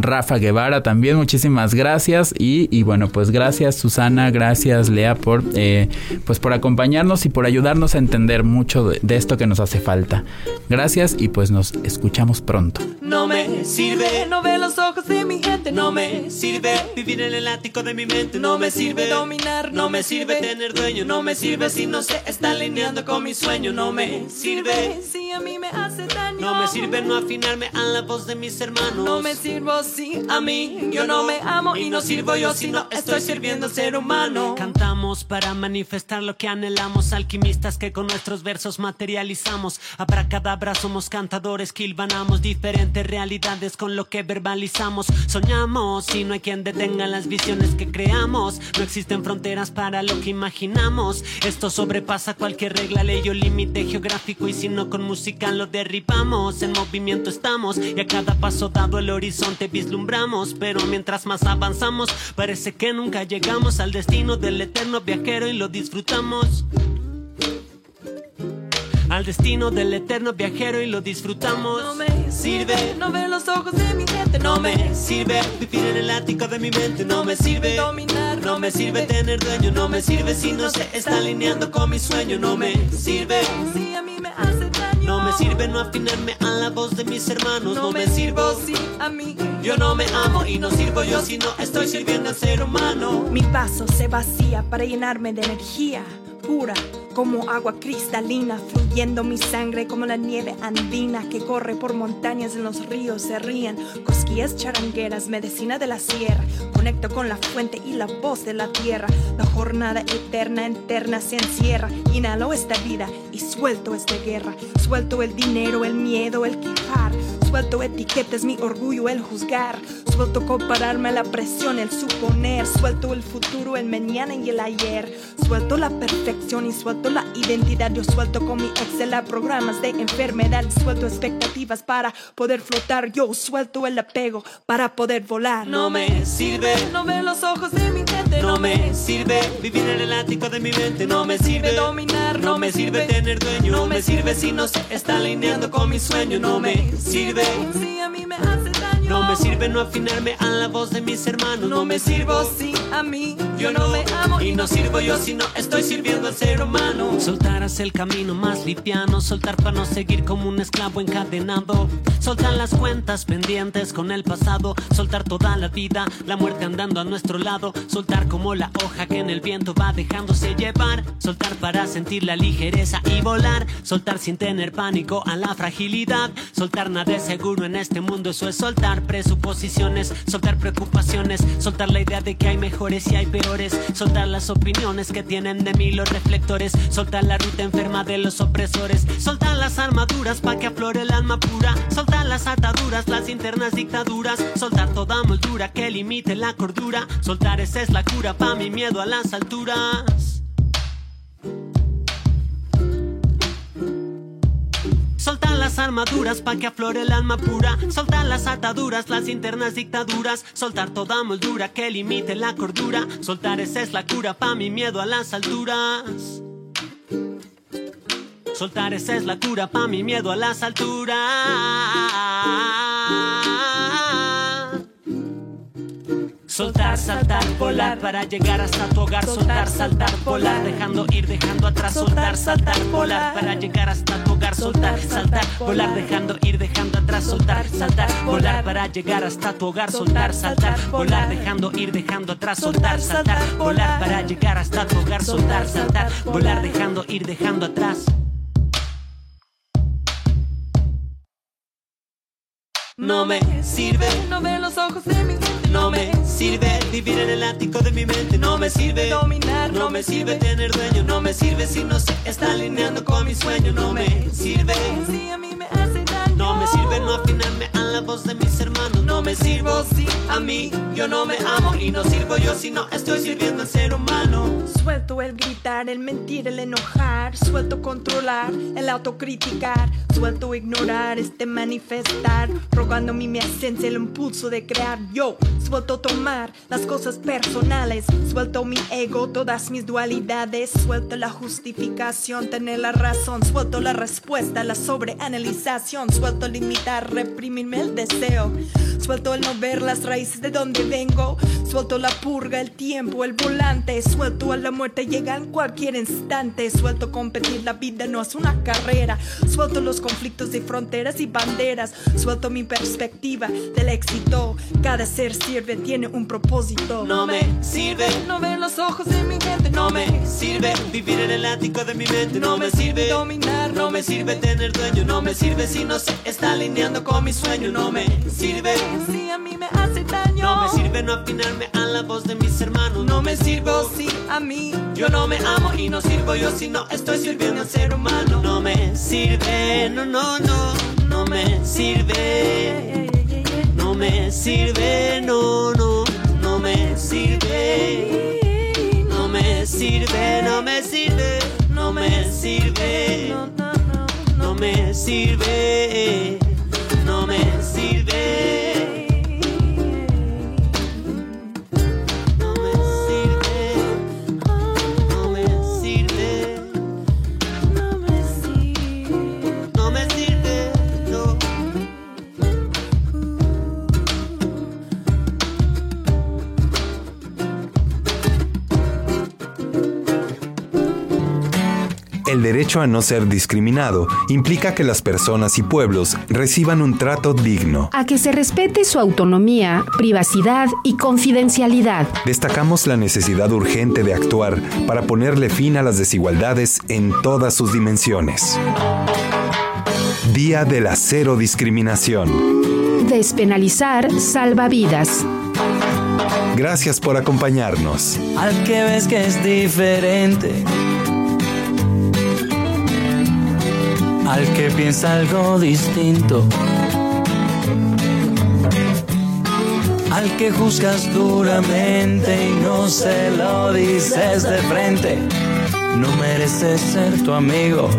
Rafa Guevara también, muchísimas gracias. Y, bueno, pues gracias Susana, gracias Lea por, eh, pues por acompañarnos y por ayudarnos a entender mucho de, esto que nos hace falta. Gracias y pues nos escuchamos pronto. No me sirve, no ve los ojos de mi gente, no me sirve vivir en el ático de mi mente, no me sirve dominar, no me sirve tener dueño, no me sirve si no se está alineando con mi sueño, no me sirve. Si a mí me hace daño, no me sirve no afinarme a la voz de mis hermanos, no me sirvo si a mí yo no me amo y no sirvo yo si no estoy sirviendo al ser humano. Cantamos para manifestar lo que anhelamos, alquimistas que con nuestros versos materializamos. Abracadabra somos cantadores que hilvanamos diferentes realidades con lo que verbalizamos. Soñamos y no hay quien detenga las visiones que creamos. No existen fronteras para lo que imaginamos. Esto sobrepasa cualquier regla, ley o límite geográfico y si no con música lo derribamos. En movimiento estamos y a cada paso dado el horizonte vislumbramos, pero mientras más avanzamos, parece que nunca llegamos al destino del eterno viajero y lo disfrutamos al destino del eterno viajero y lo disfrutamos. No me sirve, no ve los ojos de mi gente, no me sirve vivir en el ático de mi mente, no me sirve dominar, no me sirve tener dueño, no me sirve si no se está alineando con mi sueño, no me sirve si a mí me sirve no afinarme a la voz de mis hermanos, no, me sirvo si a mí. Yo no me amo y no sirvo yo si no estoy sirviendo al ser humano. Mi vaso se vacía para llenarme de energía pura como agua cristalina, fluyendo mi sangre como la nieve andina que corre por montañas en los ríos, se ríen, cosquillas charangueras, medicina de la sierra, conecto con la fuente y la voz de la tierra, la jornada eterna, eterna se encierra, inhalo esta vida y suelto esta guerra, suelto el dinero, el miedo, el quejar, suelto etiquetas, mi orgullo, el juzgar, suelto compararme a la presión, el suponer, suelto el futuro, el mañana y el ayer, suelto la perfección y suelto la identidad. Yo suelto con mi Excel a programas de enfermedad. Suelto expectativas para poder flotar. Yo suelto el apego para poder volar. No me sirve. No ve los ojos de mi gente. No me sirve vivir en el ático de mi mente. No me sirve dominar. No me sirve tener dueño. No me sirve si no se está alineando con mi sueño. No me sirve. Si a mí me hace daño. No me sirve no afinarme a la voz de mis hermanos. No me sirvo si a mí yo no me amo. Y no sirvo yo si no estoy sirviendo al ser humano. Soltar hacia el camino más liviano, soltar para no seguir como un esclavo encadenado. Soltar las cuentas pendientes con el pasado, soltar toda la vida, la muerte andando a nuestro lado. Soltar como la hoja que en el viento va dejándose llevar. Soltar para sentir la ligereza y volar. Soltar sin tener pánico a la fragilidad. Soltar nada es seguro en este mundo, eso es soltar presuposiciones, soltar preocupaciones, soltar la idea de que hay mejores y hay peores. Soltar las opiniones que tienen de mí los reflectores. Soltar la ruta enferma de los opresores. Soltar las armaduras pa' que aflore el alma pura. Soltar las ataduras, las internas dictaduras. Soltar toda moldura que limite la cordura. Soltar esa es la cura pa' mi miedo a las alturas. Soltar las armaduras pa' que aflore el alma pura. Soltar las ataduras, las internas dictaduras. Soltar toda moldura que limite la cordura. Soltar esa es la cura pa' mi miedo a las alturas. Soltar esa es la cura pa' mi miedo a las alturas. Soltar, saltar, volar para llegar hasta tu hogar. Soltar, saltar, volar, dejando ir, dejando atrás. Soltar, saltar, volar para llegar hasta tu hogar. Soltar, saltar, volar, dejando ir, dejando atrás. Soltar, saltar, volar para llegar hasta tu hogar. Soltar, saltar, volar, dejando ir, dejando atrás. Soltar, saltar, volar para llegar hasta tu hogar. Soltar, saltar, volar, dejando ir, dejando atrás. No me sirve, no ve los ojos de mi gente. No me sirve vivir en el ático de mi mente. No me sirve dominar, no me sirve tener dueño. No me sirve si no se está alineando con mi sueño. No me sirve si a mí me hace me sirve no afinarme a la voz de mis hermanos. No me sirvo si a mí yo no me amo. Y no sirvo yo si no estoy sirviendo al ser humano. Suelto el gritar, el mentir, el enojar. Suelto controlar, el autocriticar. Suelto ignorar, este manifestar. Rogando mi, esencia, el impulso de crear. Yo suelto tomar las cosas personales. Suelto mi ego, todas mis dualidades. Suelto la justificación, tener la razón. Suelto la respuesta, la sobreanalización. Suelto limitar, reprimirme el deseo. Suelto el no ver las raíces de donde vengo. Suelto la purga, el tiempo, el volante. Suelto a la muerte, llega en cualquier instante. Suelto competir, la vida no es una carrera. Suelto los conflictos de fronteras y banderas. Suelto mi perspectiva del éxito. Cada ser sirve, tiene un propósito. No me sirve, no ver los ojos de mi gente. no me sirve vivir en el ático de mi mente. No me sirve dominar, no me sirve tener dueño. No me sirve si no se está alineando con mi sueño. No me sirve si a mí me hace daño. No me sirve no afinarme a la voz de mis hermanos. No me sirvo si a mí yo no me amo y no sirvo yo si no estoy sirviendo al ser humano. No me sirve, no, no, no, no me sirve. No me sirve, no, no, no me sirve. No me sirve, no me sirve, no me sirve. No me sirve, no me sirve. No El derecho a no ser discriminado implica que las personas y pueblos reciban un trato digno. A que se respete su autonomía, privacidad y confidencialidad. Destacamos la necesidad urgente de actuar para ponerle fin a las desigualdades en todas sus dimensiones. Día de la Cero Discriminación. Despenalizar salvavidas. Gracias por acompañarnos. Al que ves que es diferente. Al que piensa algo distinto. Al que juzgas duramente y no se lo dices de frente. No mereces ser tu amigo.